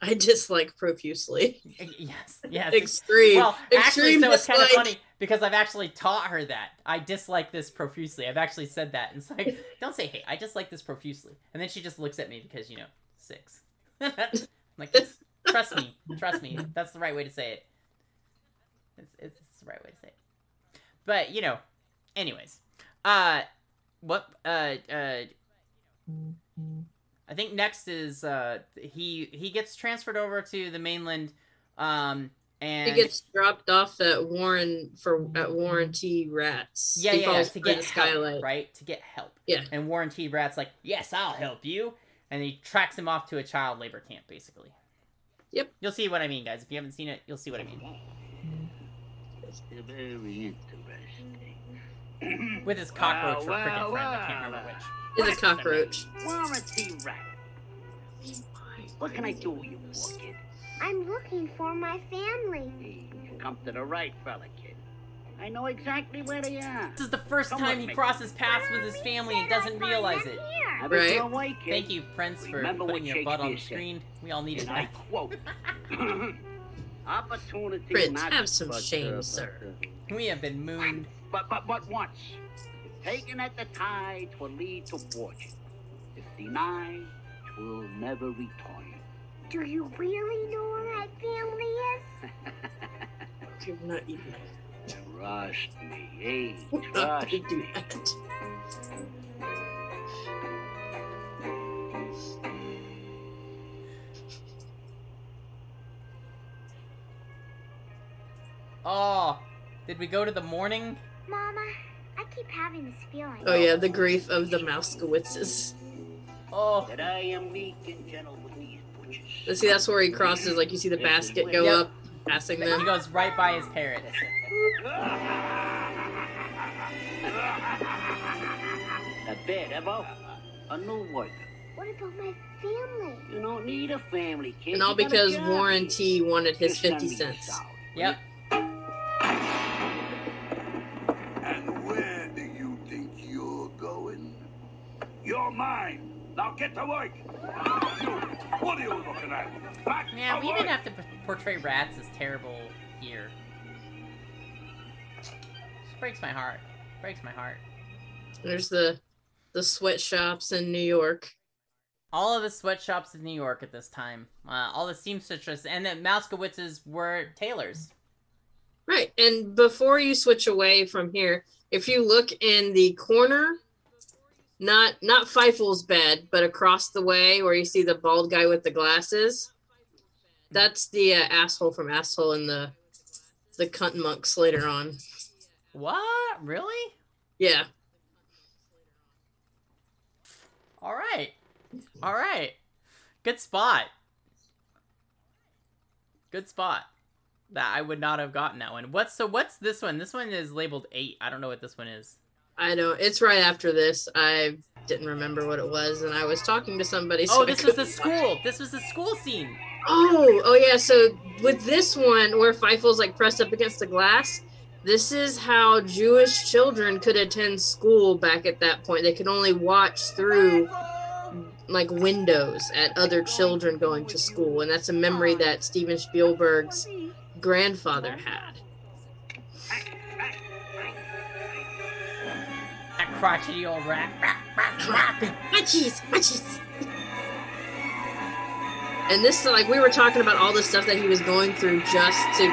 <laughs> I dislike profusely. yes yes Extreme. Well, actually, extreme so it's kind of funny because I've actually taught her that. I dislike this profusely. I've actually said that. And it's like, <laughs> don't say hey, I dislike this profusely. And then she just looks at me because, you know, six. <laughs> Like, trust me. Trust me. That's the right way to say it. It's, it's, it's the right way to say it. But you know, anyways, uh, what uh uh. I think next is uh he he gets transferred over to the mainland, um and He gets dropped off at Warren for at Warren T. Rats. yeah he yeah falls to get the help, skylight. right to get help Yeah. and Warren T. Rat's like yes I'll help you and he tracks him off to a child labor camp basically. Yep. You'll see what I mean, guys. If you haven't seen it, you'll see what I mean. That's very interesting. <clears throat> With his cockroach Wow, or cricket wow, friend, I can't remember which. It's a cockroach. Warren T. Rat. What can I do for you, poor kid? I'm looking for my family. Hey, you come to the right fella, kid. I know exactly where they are. This is the first Come time he crosses paths with his family and doesn't realize it. Have Right. your way, kid. Thank you, Prince, for Remember putting your butt on the Shakespeare said. screen. We all needed And I <laughs> quote, <laughs> opportunity Prince, have some shame, sir. We have been mooned. But, but, but once. If taken at the tide will lead to fortune. If denied, will never return. Do you really know where my family is? <laughs> You're not eating Trust me, hey, trust me. Oh, did we go to the morning? Mama, I keep having this feeling. Oh yeah, the grief of the Mousekewitzes. Oh, That I am meek and gentle with these butchers. Let's see, that's where he crosses. Like you see the basket go Yep. up, passing them. he goes right by his parrot. <laughs> A bed, Evo. A new worker. What about my family? You don't need a family, kid. And all You got a because job Warren. T wanted his Just send 50 me cents. south. Yep. You're mine. Now get to work. You, what are you looking at? Back Yeah, to we work. didn't have to p- portray rats as terrible here. Just breaks my heart. Breaks my heart. There's the the sweatshops in New York. All of the sweatshops in New York at this time, uh, all the seamstresses, and the Mousekewitzes were tailors. Right. And before you switch away from here, if you look in the corner, not not Fievel's bed, but across the way where you see the bald guy with the glasses, that's the uh, asshole from asshole in the the cunt monks later on. What? Really? Yeah. All right. All right. Good spot. Good spot. That I would not have gotten that one. What's so? What's this one? This one is labeled eight. I don't know what this one is. I know. It's right after this. I didn't remember what it was, and I was talking to somebody. so Oh, this was the school. This was the school scene. Oh, oh yeah. So with this one, where Fievel's like pressed up against the glass, this is how Jewish children could attend school back at that point. They could only watch through like windows at other children going to school, and that's a memory that Steven Spielberg's grandfather had. Crotchety old rat. Munchies, munchies. And this, like, we were talking about all the stuff that he was going through just to,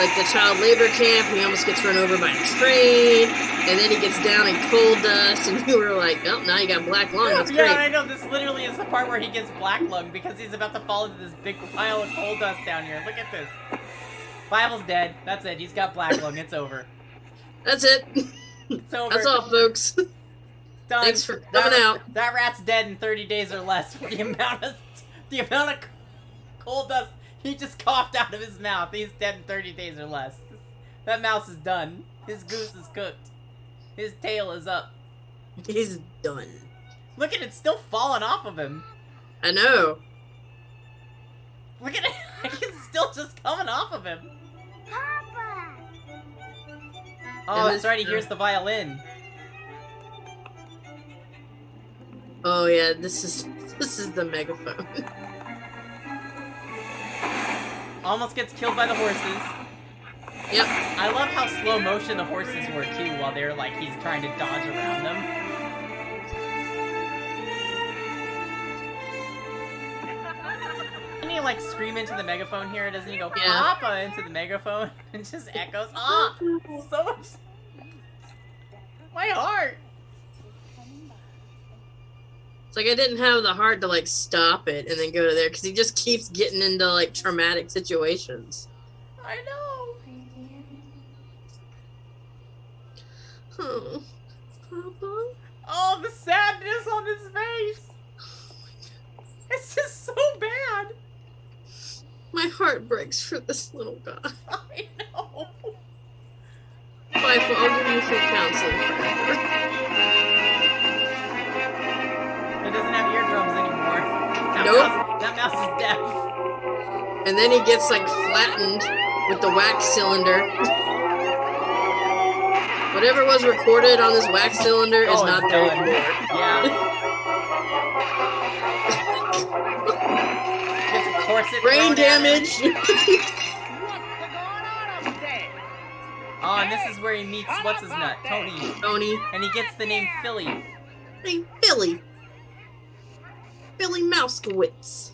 like, the child labor camp. He almost gets run over by a train, and then he gets down in coal dust, and <laughs> you were like, "Oh, now you got black lung. That's yeah, great." I know. This literally is the part where he gets black lung because he's about to fall into this big pile of coal dust down here. Look at this. Fievel's dead. That's it. He's got black lung. It's over. That's it. <laughs> It's over. That's all, folks. <laughs> Done. Thanks for that, coming out. That rat's dead in 30 days or less. For the amount of the amount of coal dust he just coughed out of his mouth. He's dead in 30 days or less. That mouse is done. His goose is cooked. His tail is up. He's done. Look at it, still falling off of him. I know. Look at it, <laughs> it's still just coming off of him. Oh, that's right. He hears the violin. Oh yeah, this is this is the megaphone. Almost gets killed by the horses. yep. I love how slow motion the horses were too, while they're like he's trying to dodge around them. Any he like scream into the megaphone here? Doesn't he go Yeah. Papa into the megaphone <laughs> and just echoes? Ah, so much. My heart. It's like I didn't have the heart to like stop it and then go to there because he just keeps getting into like traumatic situations. I know. Oh, Papa. Oh, the sadness on his face. It's just so bad. My heart breaks for this little guy. <laughs> I know. Fievel, I'll give you free counseling forever. It doesn't have eardrums anymore. That Nope. Mouse, that mouse is deaf. And then he gets like flattened with the wax cylinder. Whatever was recorded on this wax cylinder is Oh, not there anymore. Yeah. <laughs> Gets a corset Brain thrown at him. damage. Oh, <laughs> and this is where he meets what's his nut, Tony, Tony. and he gets the name Filly. Hey, Billy. Billy Mousekewitz.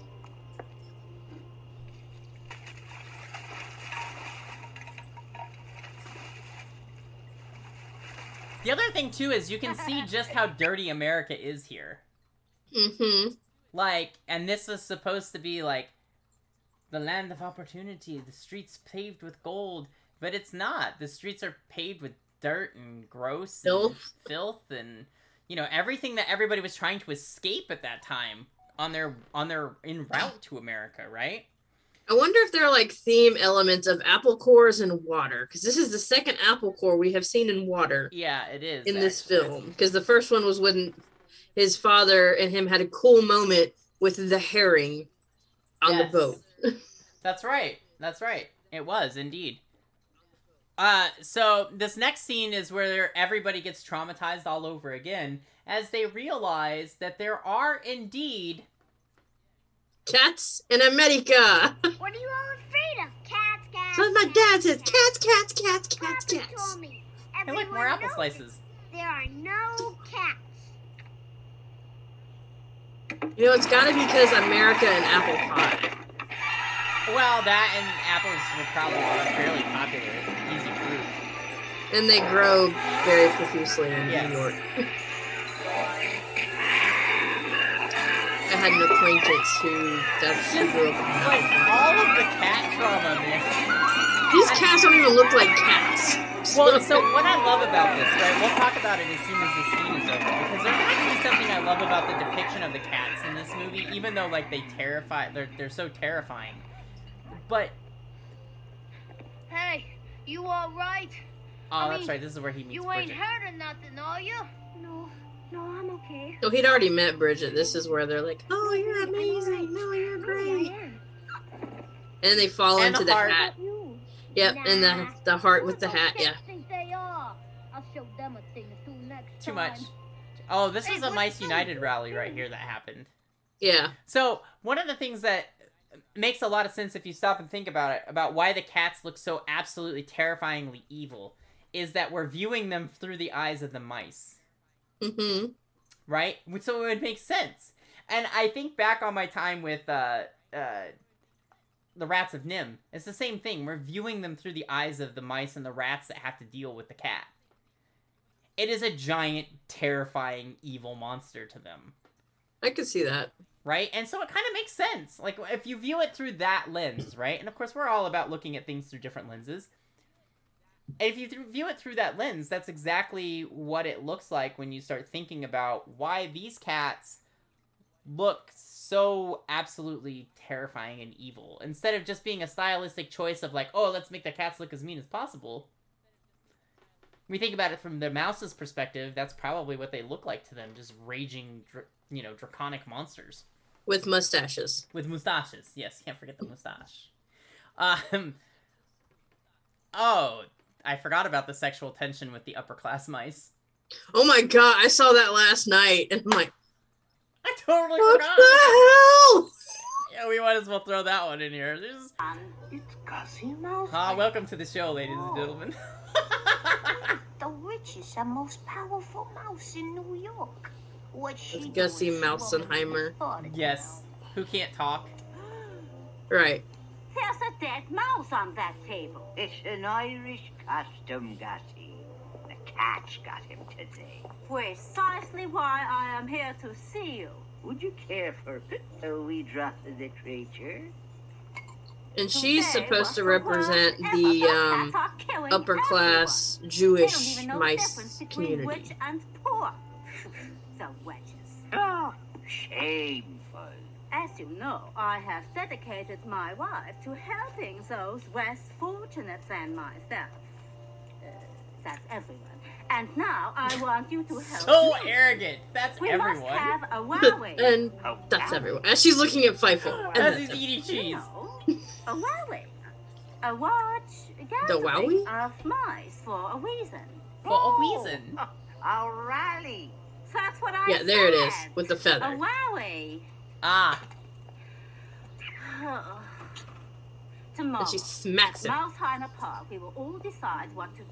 The other thing too is you can see just how dirty America is here. Mm-hmm. Like, and this is supposed to be like the land of opportunity, the streets paved with gold, but it's not. The streets are paved with dirt and gross Filth. and filth and you know everything that everybody was trying to escape at that time on their on their en route to America, right? I wonder if there are like theme elements of apple cores and water, because this is the second apple core we have seen in water Yeah, it is in this film. Because the first one was when his father and him had a cool moment with the herring on Yes. the boat. That's right. That's right. It was indeed. Uh, so this next scene is where everybody gets traumatized all over again as they realize that there are indeed Cats in America. What are you all afraid of? Cats, cats. So my dad says cats, cats, cats, cats, Papa cats. told me. I like more apple slices. There are no cats. You know, it's got to be because America and apple pie. Well, that and apples were probably fairly popular. Easy fruit. And they grow very profusely in Yes. New York. I had an acquaintance who that's who grew up in Like all of the cat trauma, man. These cats don't even look like cats. Well, so what I love about this, right? We'll talk about it as soon as the scene is over, because there's actually something I love about the depiction of the cats in this movie, even though like they terrify, they're they're so terrifying. But Hey, you all right? oh, I that's mean, right. This is where he meets You ain't Bridget. hurt or nothing, are you? No, no, I'm okay. So he'd already met Bridget. This is where they're like, "Oh, you're amazing. No, you're great." And they fall And into the the hat. Yep, and the the heart with the hat. Yeah. think they are? I'll show them a thing or two next Too much. Oh, this Hey, was a what Mice United rally right here that happened. Yeah. So one of the things that makes a lot of sense if you stop and think about it about why the cats look so absolutely terrifyingly evil is that we're viewing them through the eyes of the mice. hmm right? So it would make sense. And I think back on my time with uh, uh, the rats of NIMH. It's the same thing. We're viewing them through the eyes of the mice and the rats that have to deal with the cat. It is a giant, terrifying, evil monster to them, I could see that. Right? And so it kind of makes sense. Like if you view it through that lens, right? And of course, we're all about looking at things through different lenses. If you th- view it through that lens, that's exactly what it looks like when you start thinking about why these cats look so absolutely terrifying and evil. Instead of just being a stylistic choice of like, oh, let's make the cats look as mean as possible. We think about it from the mouse's perspective. That's probably what they look like to them, just raging, you know, draconic monsters With mustaches. with mustaches. Yes, can't forget the mustache. Um. Oh, I forgot about the sexual tension with the upper class mice. Oh my god, I saw that last night and I'm like, I totally what forgot. the hell? Yeah, we might as well throw that one in here. There's... It's Gussie Mouse. Ah, welcome to the show, ladies and gentlemen. The richest and most powerful mouse in New York. What she It's do Gussie is Mousenheimer. yes, who can't talk? Right. There's a dead mouse on that table. It's an Irish custom, Gussie. The cat's got him today. Precisely why I am here to see you. Would you care for a wee drop of the creature? And she's supposed to represent the um, cats are killing upper class everyone. They don't Jewish even know the mice difference community. Rich and poor. the wedges. Oh, shameful. As you know, I have dedicated my life to helping those less fortunate than myself. Uh, that's everyone. And now I <laughs> want you to help So me. arrogant. That's We must have a <laughs> Wowie. and How that's about everyone. As she's looking at Fievel. And As he's everyone. eating cheese. No, a Wowie. A large gathering Wowie? of mice for a reason. For a reason. <laughs> A rally. That's what I Yeah, there it is with the feather. A feather. Wowie. Ah, <sighs> Tomorrow, And she smacks at him. Mouse Heiner Park, we will all decide what to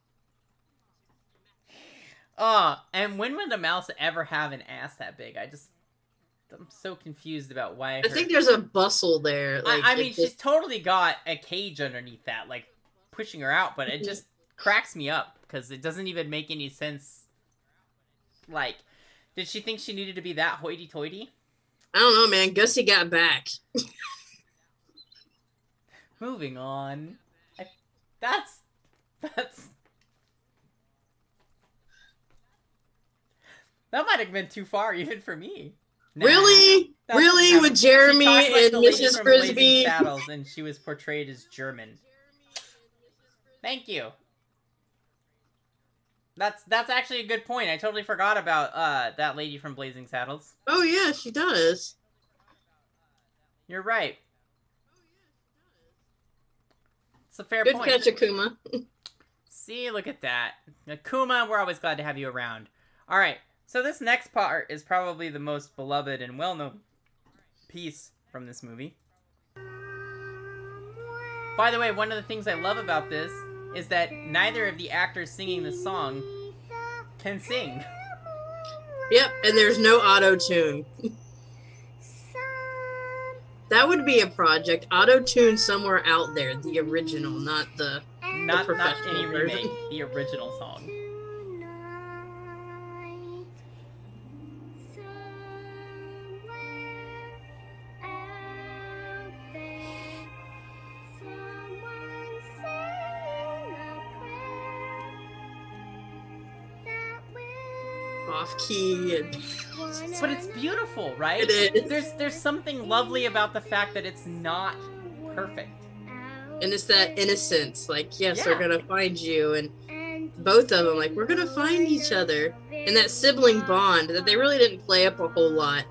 oh, and when would a mouse ever have an ass that big? I just, I'm so confused about why. I think there's a bustle there. Like, I, I mean, it she's just- totally got a cage underneath that, like pushing her out, but Mm-hmm. it just cracks me up because it doesn't even make any sense. Like, did she think she needed to be that hoity-toity? I don't know, man. Gussie got back. <laughs> Moving on. I, that's that's that might have been too far even for me. Nah, really? really? With Jeremy like and Mrs. Frisbee? Saddles, and she was portrayed as German. Thank you. That's that's actually a good point. I totally forgot about uh that lady from Blazing Saddles. Oh, yeah, she does. You're right. It's a fair Good point. catch, Akuma. See, look at that. Akuma, we're always glad to have you around. Alright, so this next part is probably the most beloved and well known piece from this movie. By the way, one of the things I love about this is that neither of the actors singing the song can sing. Yep, and there's no auto tune. That would be a project. Auto tune somewhere out there. The original, not the. Not, not professional any version. remake, the original song. Off key and. But it's beautiful, right? It is. There's there's something lovely about the fact that it's not perfect. And it's that innocence. Like, yes, Yeah. we're gonna find you. And both of them, like, we're gonna find each other. And that sibling bond that they really didn't play up a whole lot.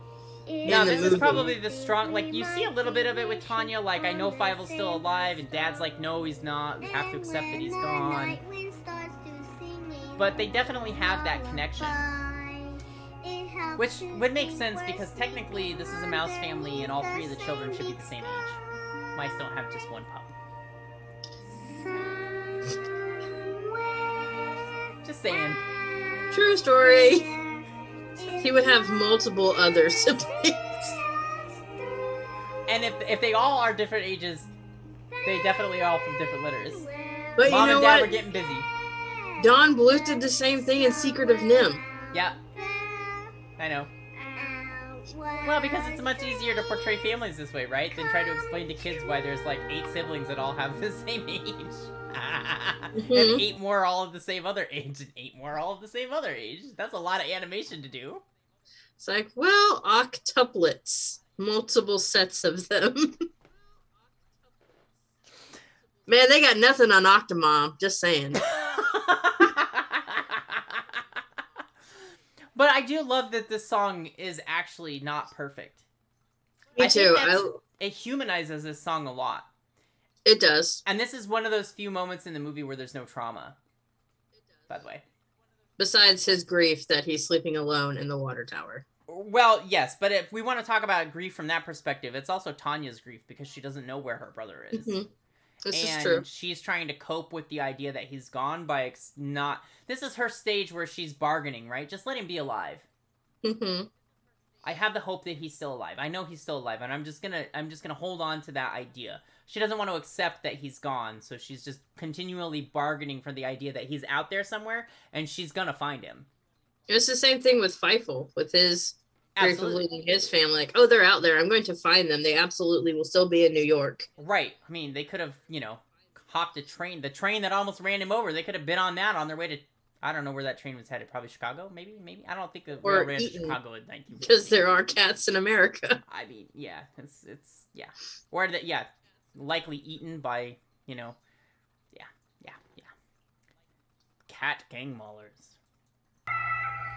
Yeah, this movie. is probably the strong. Like you see a little bit of it with Tanya. Like I know Fievel's still alive, and Dad's like, no, he's not. We have to accept that he's gone. But they definitely have that connection, which would make sense because technically this is a mouse family, and all three of the children should be the same age. Mice don't have just one pup. Just saying. True story. He would have multiple other <laughs> siblings. And if if they all are different ages, they definitely are all from different litters. But you Mom know and Dad what? were getting busy. Don Bluth did the same thing in Secret of NIMH. Yeah, I know. Well, because it's much easier to portray families this way, right? Than try to explain to kids why there's like eight siblings that all have the <laughs> same age. <laughs> and Mhm. eight more all of the same other age, and eight more all of the same other age. That's a lot of animation to do. It's like, well, octuplets, multiple sets of them. <laughs> Man, they got nothing on Octomom. Just saying. But I do love that this song is actually not perfect. Me I too. I, It humanizes this song a lot. it does. And this is one of those few moments in the movie where there's no trauma. By the way. Besides his grief that he's sleeping alone in the water tower. Well, yes, but if we want to talk about grief from that perspective, it's also Tanya's grief because she doesn't know where her brother is. Mhm. This and is true. she's trying to cope with the idea that he's gone by ex- not. This is her stage where she's bargaining, right? Just let him be alive. hmm I have the hope that he's still alive. I know he's still alive, and I'm just gonna I'm just gonna hold on to that idea. She doesn't want to accept that he's gone, so she's just continually bargaining for the idea that he's out there somewhere, and she's gonna find him. It's the same thing with Fievel, with his Absolutely. his family. Like, oh, they're out there. I'm going to find them. They absolutely will still be in New York. Right. I mean, they could have, you know, hopped a train. The train that almost ran him over. They could have been on that on their way to. I don't know where that train was headed. Probably Chicago, maybe. Maybe I don't think the Or ran to Chicago in 19. Because there are cats in America. <laughs> I mean, yeah, it's it's yeah, or that yeah, likely eaten by you know, yeah, yeah, yeah. Cat gang maulers.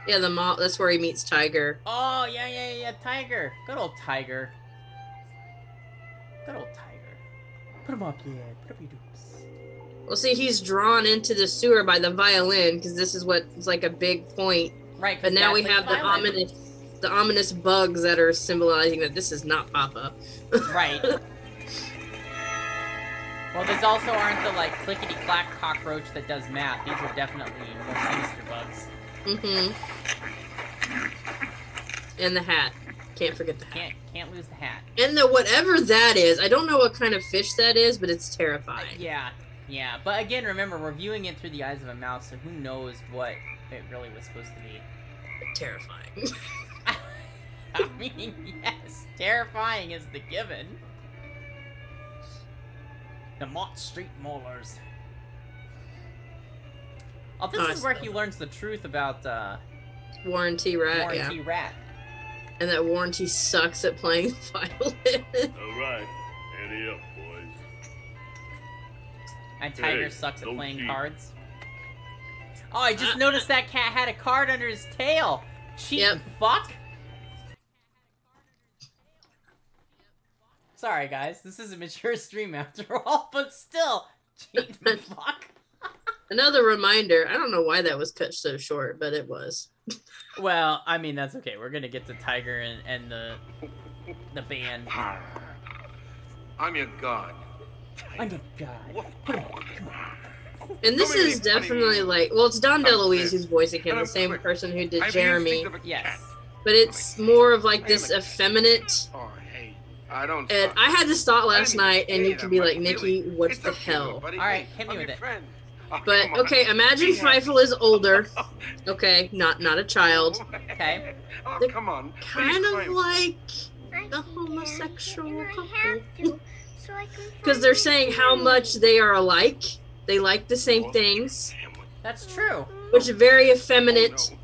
Yeah, the mall. That's where he meets Tiger. Oh yeah, yeah, yeah, Tiger. Good old Tiger. Good old Tiger. Put him up, yeah. Put up your dukes. Well, see, he's drawn into the sewer by the violin because this is what's like a big point. Right. But now we have the violin. ominous, the ominous bugs that are symbolizing that this is not Papa. Right. <laughs> Well, these also aren't the like clickety clack cockroach that does math. These are definitely more sinister bugs. Mm-hmm. And the hat. Can't forget the hat. Can't can't lose the hat. And the whatever that is, I don't know what kind of fish that is, but it's terrifying. Yeah, yeah. But again, remember we're viewing it through the eyes of a mouse, so who knows what it really was supposed to be. Terrifying. <laughs> <laughs> I mean, yes, terrifying is the given. The Mott Street Maulers. Oh, this Oh, is where see. he learns the truth about uh, Warren T. Rat, Warren yeah. Rat. And that Warren T sucks at playing <laughs> violin. All right, ante up, boys. And Tiger Hey, sucks at playing cheat. cards. Oh, I just noticed that cat had a card under his tail. Cheating Yep. fuck. Sorry, guys. This is a mature stream after all, <laughs> but still, cheating <laughs> fuck. Another reminder. I don't know why that was cut so short, but it was. Well, I mean that's okay. We're gonna get to Tiger and, and the the band. I'm your god. I'm a god. Come on, come on. And this Come here, is funny definitely like, well, it's Dom Come DeLuise here. who's voicing him, the same person who did I have the Jeremy. instinct of a Yes. But it's more of like this effeminate. Oh, I don't. And. I had this thought last night, and you that can be like, Nicki, really. what the up to you, hell? All right, Hey, hit me I'm with it. Friend. Oh, But okay, imagine Be happy. Fievel is older. <laughs> Okay, not not a child. Okay. Oh, They're come on. Kind of like the homosexual couple. have to, so I can Because <laughs> they're saying how much they are alike. They like the same things, That's true. which is very oh, effeminate. no.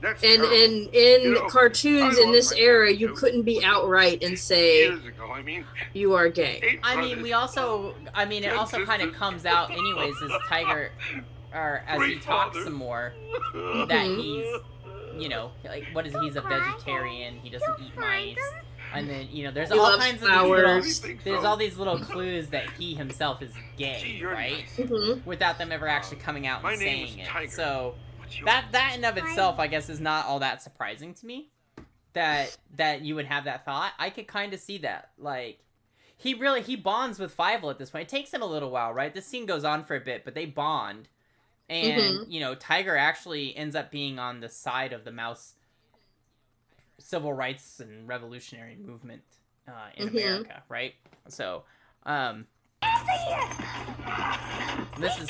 That's And terrible. in in You know, cartoons in this era, you too. couldn't be outright and say ago, I mean, you are gay. I mean, we also, I mean, it also kind of comes out anyways as Tiger, or as he talks fathers. some more, <laughs> that he's, you know, like what is he's a vegetarian, he doesn't eat mice, and then you know, there's He all loves kinds of these little, flowers. there's all these little clues that he himself is gay, you're right? nice. hmm Without them ever actually coming out My and name saying is it. Tiger. So What's yours? That that in of itself, I guess, is not all that surprising to me. That that you would have that thought. I could kind of see that. Like he really he bonds with Fievel at this point. It takes him a little while, right? This scene goes on for a bit, but they bond. And you know, Tiger actually ends up being on the side of the mouse civil rights and revolutionary movement uh, in Mhm. America, right? So, um, this is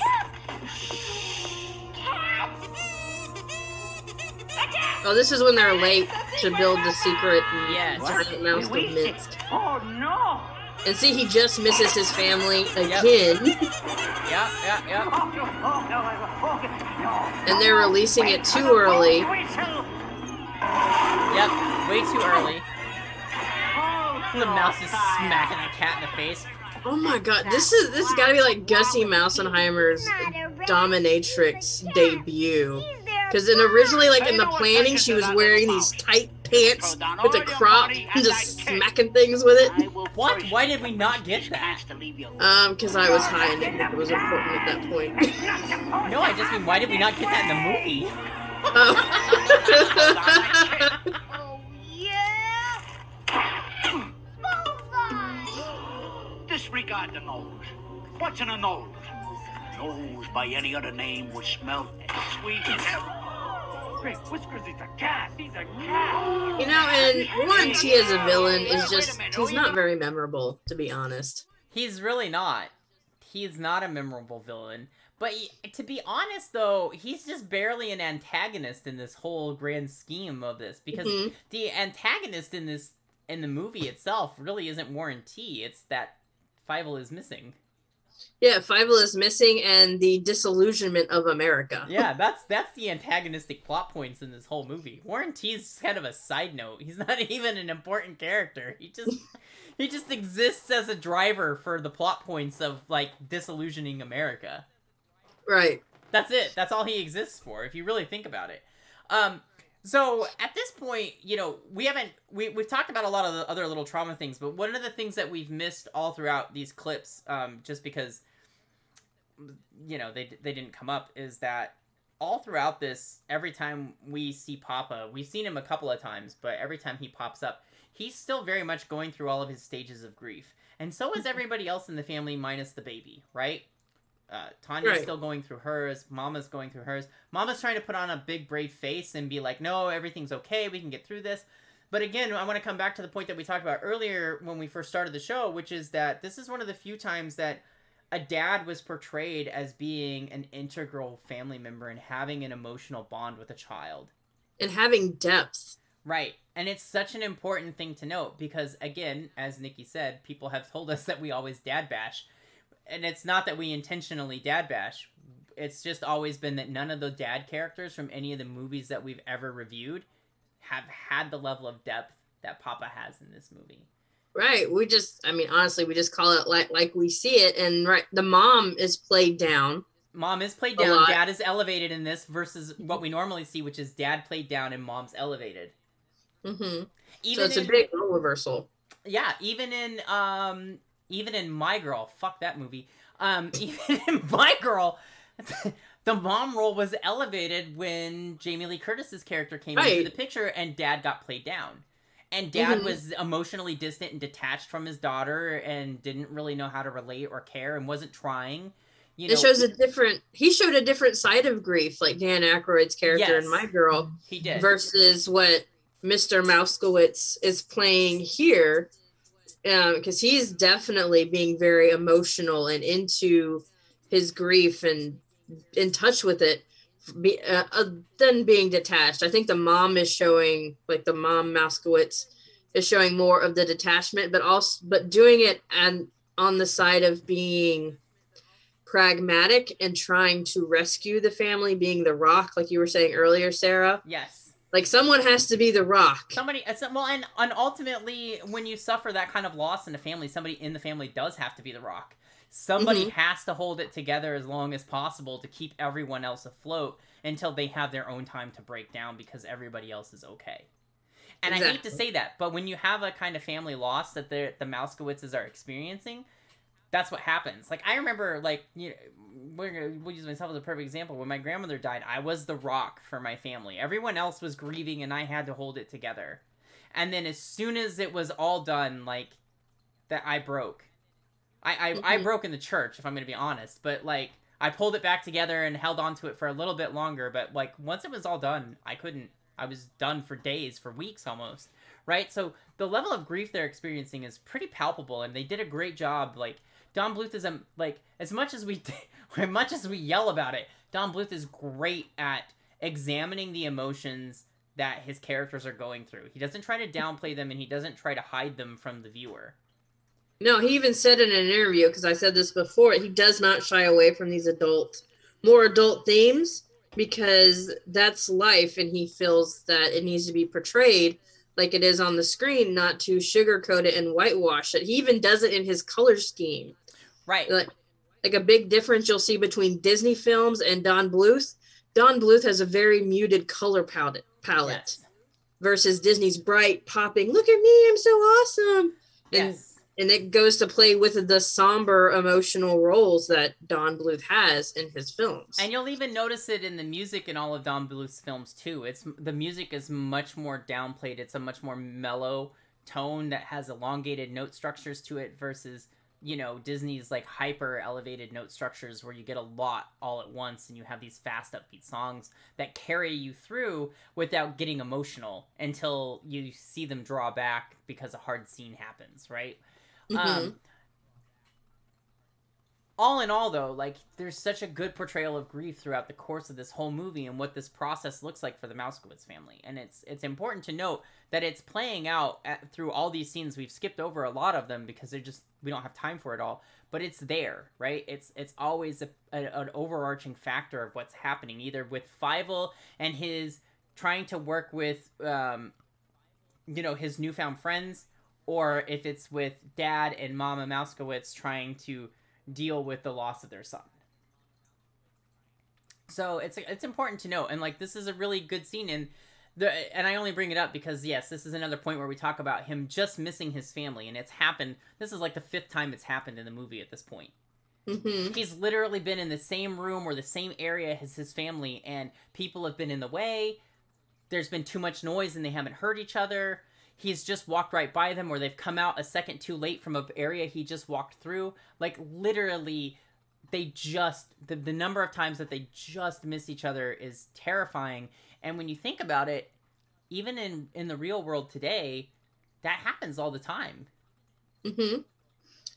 Oh, this is when they're late to build the secret Yes. giant mouse of Minsk. Oh no! And see, he just misses his family again, yeah, yeah, yeah. Oh and they're releasing it too early. Yep, way too early. Oh, The mouse is smacking the cat in the face. Oh my god, this is this has got to be like Gussie Mousenheimer's dominatrix debut. Because then originally, like in the planning, she was wearing these tight pants with a crop and just smacking things with it. What? Why did we not get that? To Leo? Um, because I was high and didn't think it was important at that point. No, I just mean, why did we not get that in the movie? Oh. <laughs> <laughs> Disregard the nose. What's in a nose? Nose by any other name would smell as sweet as heaven. Great Whiskers is a cat. He's a cat. You know, and Warren T as a villain is just, he's not very memorable, to be honest. He's really not. He's not a memorable villain. But y- to be honest, though, he's just barely an antagonist in this whole grand scheme of this because Mhm. the antagonist in this in the movie itself really isn't Warren T. It's that Fievel is missing. Yeah, Fievel is missing and the disillusionment of America. <laughs> Yeah, that's that's the antagonistic plot points in this whole movie. Warren T's kind of a side note. He's <laughs> not even an important character. He just he just exists as a driver for the plot points of like disillusioning America. Right. That's it. That's all he exists for if you really think about it. Um so at this point, you know, we haven't we we've talked about a lot of the other little trauma things, but one of the things that we've missed all throughout these clips um just because you know, they they didn't come up is that all throughout this every time we see Papa, we've seen him a couple of times, but every time he pops up, he's still very much going through all of his stages of grief. And so is everybody else in the family minus the baby, right? Uh, Tanya's Right. still going through hers. Mama's going through hers. Mama's trying to put on a big brave face and be like, "No, everything's okay. We can get through this." But again, I want to come back to the point that we talked about earlier when we first started the show, which is that this is one of the few times that a dad was portrayed as being an integral family member and having an emotional bond with a child. And having depth. Right. And it's such an important thing to note because, again, as Nicki said, people have told us <laughs> that we always dad bash. And it's not that we intentionally dad bash. It's just always been that none of the dad characters from any of the movies that we've ever reviewed have had the level of depth that Papa has in this movie. Right. We just I mean honestly we just call it like like we see it and right the mom is played down. Mom is played down, dad is elevated in this versus what we normally see, which is dad played down and mom's elevated. Mm-hmm. So Even it's a big role reversal. yeah even in um even in my girl fuck that movie um <laughs> even in my girl <laughs> the mom role was elevated when jamie lee curtis's character came into the picture and dad got played down and dad Mhm. was emotionally distant and detached from his daughter and didn't really know how to relate or care and wasn't trying you know it shows a different he showed a different side of grief, like Dan Aykroyd's character Yes. in My Girl. he did versus what Mr. Mousekewitz is playing here. Because he's definitely being very emotional and into his grief and in touch with it, be, uh, uh, then being detached. I think the mom is showing, like the mom Mousekewitz is showing more of the detachment, but also, but doing it and on the side of being pragmatic and trying to rescue the family, being the rock, like you were saying earlier, Sara. yes Like someone has to be the rock. somebody well and, and ultimately when you suffer that kind of loss in a family somebody in the family does have to be the rock somebody Mhm. has to hold it together as long as possible to keep everyone else afloat until they have their own time to break down because everybody else is okay and i hate to say that but when you have a kind of family loss that the the Mousekewitzes are experiencing that's what happens. Like I remember, like you know, we're gonna we'll use myself as a perfect example. When my grandmother died, I was the rock for my family. Everyone else was grieving, and I had to hold it together. And then as soon as it was all done, like that, I broke. I I, I Mhm. broke in the church, if I'm gonna be honest. But like I pulled it back together and held on to it for a little bit longer. But like once it was all done, I couldn't. I was done for days, for weeks almost. Right. So the level of grief they're experiencing is pretty palpable, and they did a great job. Like Don Bluth is a like as much as we <laughs> as much as we yell about it, Don Bluth is great at examining the emotions that his characters are going through. He doesn't try to downplay them and he doesn't try to hide them from the viewer. No, he even said in an interview, because I said this before, he does not shy away from these adult, more adult themes because that's life and he feels that it needs to be portrayed like it is on the screen, not to sugarcoat it and whitewash it. He even does it in his color scheme. Right. Like, like a big difference you'll see between Disney films and Don Bluth. Don Bluth has a very muted color palette palette versus Disney's bright popping. Look at me, I'm so awesome. And Yes. And it goes to play with the somber emotional roles that Don Bluth has in his films. And you'll even notice it in the music in all of Don Bluth's films too. It's the music is much more downplayed. It's a much more mellow tone that has elongated note structures to it versus you know Disney's like hyper elevated note structures where you get a lot all at once and you have these fast upbeat songs that carry you through without getting emotional until you see them draw back because a hard scene happens, right? Mhm. Um, all in all though like there's such a good portrayal of grief throughout the course of this whole movie and what this process looks like for the Mousekewitz family. And it's it's important to note that it's playing out at, through all these scenes. We've skipped over a lot of them because they're just we don't have time for it all but it's there right? It's it's always a, a, an overarching factor of what's happening either with Fievel and his trying to work with um you know his newfound friends or if it's with dad and mama Mousekewitz trying to deal with the loss of their son. So it's it's important to note, and like this is a really good scene, and the and I only bring it up because yes, this is another point where we talk about him just missing his family, and it's happened. This is like the fifth time it's happened in the movie at this point. Mhm. He's literally been in the same room or the same area as his family, and people have been in the way. There's been too much noise, and they haven't heard each other. He's just walked right by them, or they've come out a second too late from an area he just walked through. Like literally, they just the, the number of times that they just miss each other is terrifying. And when you think about it, even in in the real world today, that happens all the time. hmm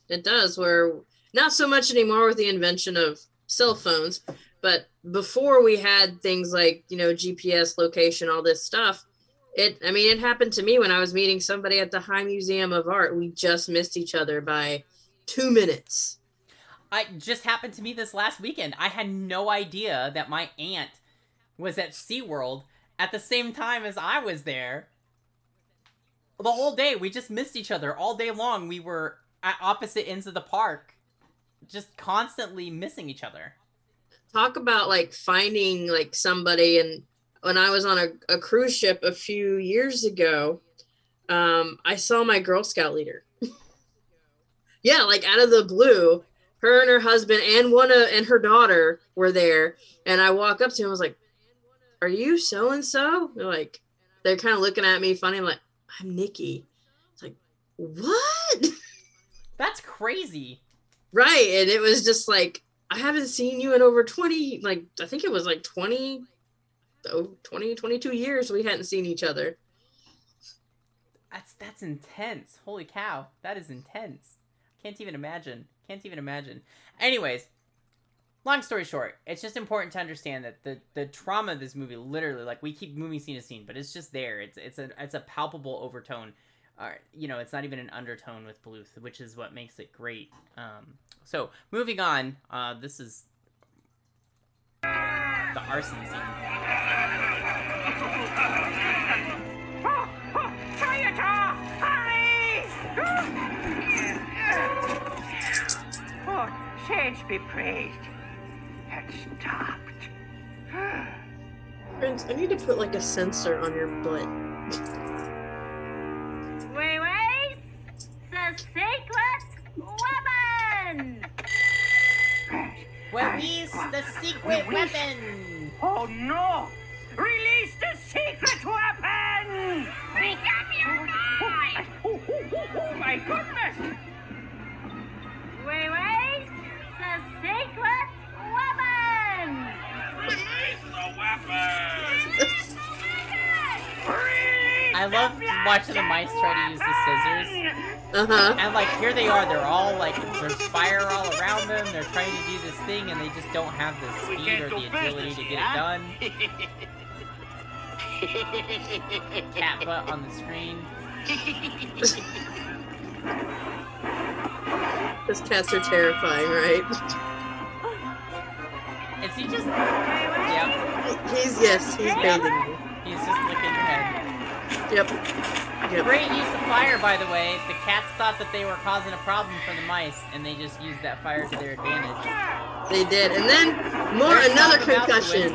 It does. Where not so much anymore with the invention of cell phones, but before we had things like you know GPS location, all this stuff. It. I mean, it happened to me when I was meeting somebody at the High Museum of Art. We just missed each other by two minutes. I just happened to me this last weekend. I had no idea that my aunt was at SeaWorld at the same time as I was there. The whole day, we just missed each other all day long. We were at opposite ends of the park, just constantly missing each other. talk about like finding like somebody and when i was on a, a cruise ship a few years ago um i saw my girl scout leader <laughs> yeah like out of the blue her and her husband and one of and her daughter were there and i walk up to him I was like are you so and so they're like they're kind of looking at me funny I'm like i'm Nicki it's like what <laughs> That's crazy. Right. And it was just like, I haven't seen you in over 20, like, I think it was like 20, oh, 20, 22 years we hadn't seen each other. That's that's intense. Holy cow, that is intense. Can't even imagine. Can't even imagine. Anyways, long story short, it's just important to understand that the the trauma of this movie, literally, like we keep moving scene to scene, but it's just there. It's it's a it's a palpable overtone. Uh, you know, it's not even an undertone with Bluth, which is what makes it great. Um, so moving on, uh, this is the arson scene. Traitor! Hurry! Oh, Sage be praised. It stopped. Prince, I need to put like a sensor on your butt. Wait, wait! The secret weapon! Where is the secret weapon? Oh no! Release the secret weapon! Pick up your knife! Oh, oh, oh, oh, oh my goodness! Wait, wait! The secret weapon! Release the weapon! I love watching the mice try to use the scissors. Uh-huh. And like here they are, they're all like there's fire all around them. They're trying to do this thing, and they just don't have the speed or the agility to get it done. <laughs> Cat butt on the screen. <laughs> Those cats are terrifying, right? Is he just? Yep. He's, yes, he's bathing me. He's just licking your head. Yep. Yep. Great use of fire, by the way. The cats thought that they were causing a problem for the mice, and they just used that fire to their advantage. They did. And then more, There's another concussion.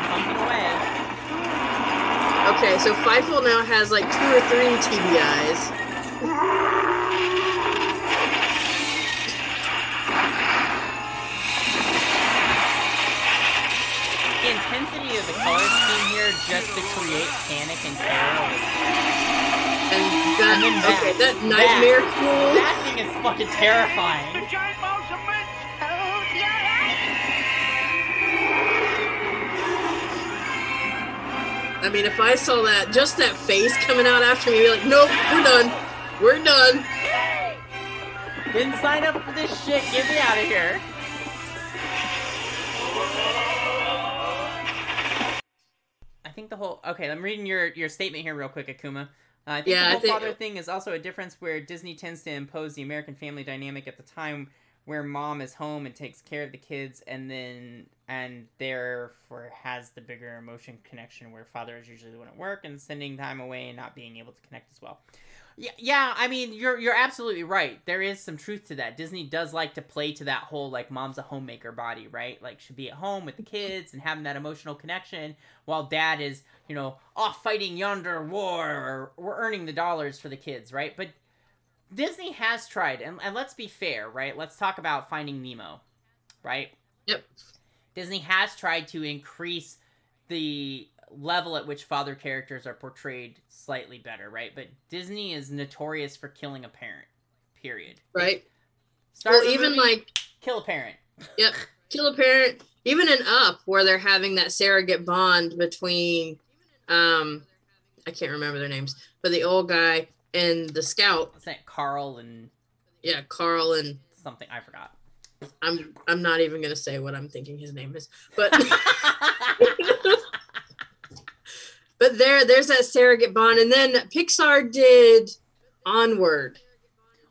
Okay, so Fievel now has like two or three TBIs. just to create panic and terror. And that, and that okay, that nightmare that, tool. That thing is fucking terrifying. I mean, if I saw that, just that face coming out after me, be like, nope, we're done. We're done. Didn't sign up for this shit. Get me out of here. Think the whole okay. I'm reading your your statement here real quick, Akuma. Uh, I think Yeah, the whole think- father thing is also a difference where Disney tends to impose the American family dynamic at the time where mom is home and takes care of the kids, and then and therefore has the bigger emotion connection where father is usually the one at work and sending time away and not being able to connect as well. Yeah, yeah. I mean, you're you're absolutely right. There is some truth to that. Disney does like to play to that whole like mom's a homemaker body, right? Like should be at home with the kids and having that emotional connection, while dad is you know off fighting yonder war or we're earning the dollars for the kids, right? But Disney has tried, and, and let's be fair, right? Let's talk about Finding Nemo, right? Yep. Disney has tried to increase the level at which father characters are portrayed slightly better, right? But Disney is notorious for killing a parent. Period. Right? Start well, even movie, like, kill a parent. yep, kill a parent. Even in Up, where they're having that surrogate bond between, um, I can't remember their names, but the old guy and the scout. What's that? Carl and Yeah, Carl and something I forgot. I'm I'm not even gonna say what I'm thinking his name is, but <laughs> <laughs> <laughs> but there there's that surrogate bond, and then Pixar did Onward,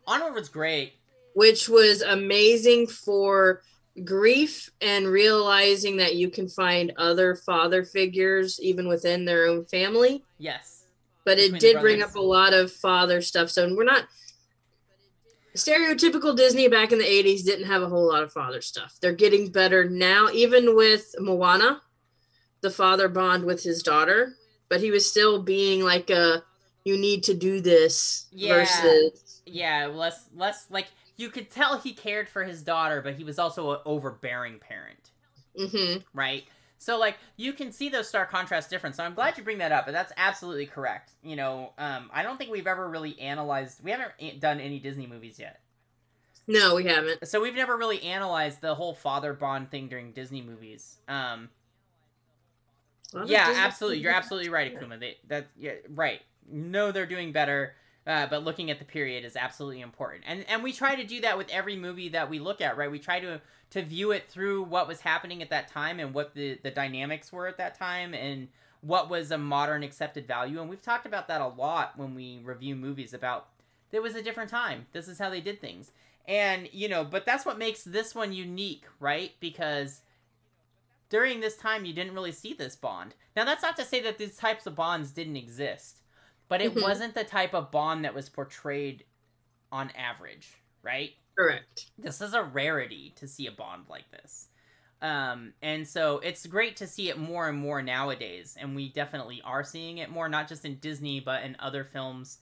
Onward was great. which was amazing for grief and realizing that you can find other father figures even within their own family. Yes. But it Between did bring up a lot of father stuff. So we're not stereotypical Disney back in the 80s didn't have a whole lot of father stuff. They're getting better now, even with Moana, the father bond with his daughter, but he was still being like a you need to do this Yeah. versus Yeah, less less like you could tell he cared for his daughter, but he was also an overbearing parent. Mhm. right? So like you can see those stark contrast difference. So I'm glad you bring that up, but that's absolutely correct. You know, um, I don't think we've ever really analyzed. We haven't done any Disney movies yet, No, we haven't. so we've never really analyzed the whole father bond thing during Disney movies. Um, Of yeah, absolutely. You're absolutely right, Akuma. They, that yeah, right. No, they're doing better. Uh, but looking at the period is absolutely important, and and we try to do that with every movie that we look at, right? We try to to view it through what was happening at that time and what the the dynamics were at that time, and what was a modern accepted value. And we've talked about that a lot when we review movies about there was a different time. This is how they did things, and you know, but that's what makes this one unique, right? Because during this time you didn't really see this bond. Now that's not to say that these types of bonds didn't exist, but it Mhm. wasn't the type of bond that was portrayed on average, right? Correct. This is a rarity to see a bond like this. Um, and so it's great to see it more and more nowadays, and we definitely are seeing it more, not just in Disney, but in other films.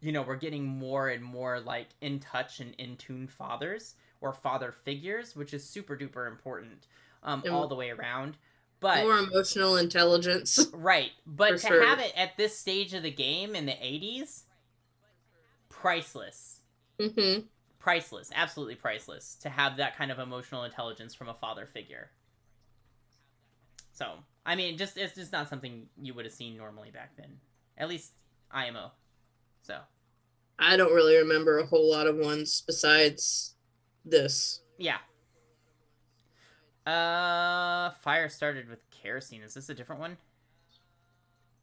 You know, we're getting more and more like in touch and in tune fathers or father figures, which is super duper important um, And- all the way around. But More emotional intelligence. Right. <laughs> But to sure. have it at this stage of the game in the 80s, priceless. Mm-hmm. Priceless. Absolutely priceless to have that kind of emotional intelligence from a father figure. So, I mean, just it's just not something you would have seen normally back then. At least IMO. So, I don't really remember a whole lot of ones besides this. yeah. Uh, fire started with kerosene. Is this a different one?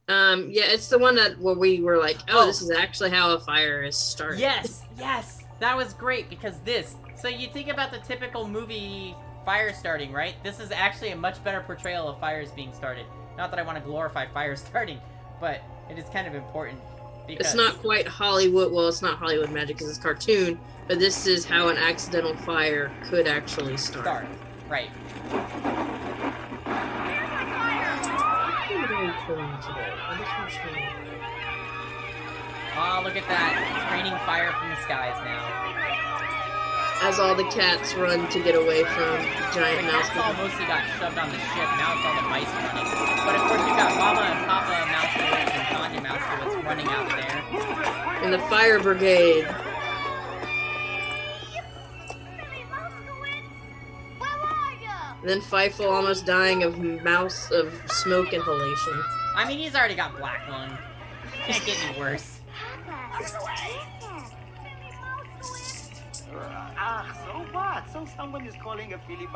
Um, yeah, it's the one that where we were like, oh, this is actually how a fire is started. Yes, yes, that was great because this. So you think about the typical movie fire starting, right? This is actually a much better portrayal of fires being started. Not that I want to glorify <laughs> fire starting, but it is kind of important because It's not quite Hollywood. Well, it's not Hollywood magic because it's cartoon, but this is how an accidental fire could actually start. start, right? Oh, look at that! It's raining fire from the skies now. As all the cats run to get away from The giant mouse. cats all mostly got shoved on the ship. Now it's all the mice running. But of course, you've got Mama and Papa Mousekewitz and Tanya Mousekewitz running out there. And the fire brigade. Then Fievel almost dying of mouse of smoke inhalation. I mean, he's already got black lung. Can't get any worse. Ah, so what? So someone is calling a Filly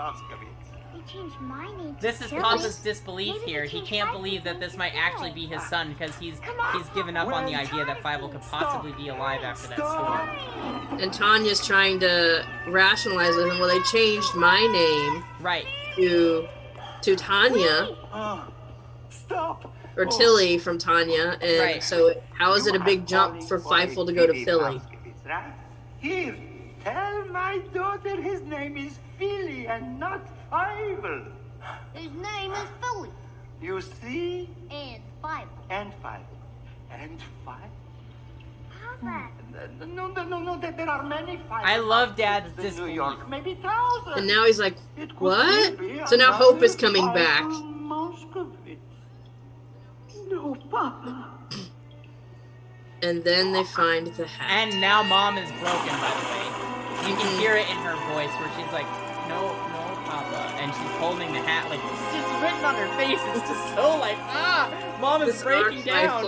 Mousekewitz. They changed my name. to This is Billy. Papa's disbelief Maybe here. He can't believe that this might actually be his son because he's he's given up on the idea that Fievel could possibly be alive after that storm. And Tanya's trying to rationalize with him. Well, they changed my name Right. to to Tanya Ah, stop! or Oh. Tilly from Tanya, and Right. so how is it a big jump for Calling Fievel to go to Filly Filly? Mousekewitz, right? Here, tell my daughter his name is Filly and not Fievel. His name is Filly. You see? And five. And five. And five? Papa. Hmm. No, no, no, no, there there are many five. I love Dad's in New disbelief. York, maybe thousands. And now he's like, It what? So now Hope is coming back. No, Papa. And then they find the hat. And now mom is broken, by the way. You can hear it in her voice where she's like, no, no, Papa. And she's holding the hat, like, it's just written on her face. It's just so like, ah, mom is breaking down.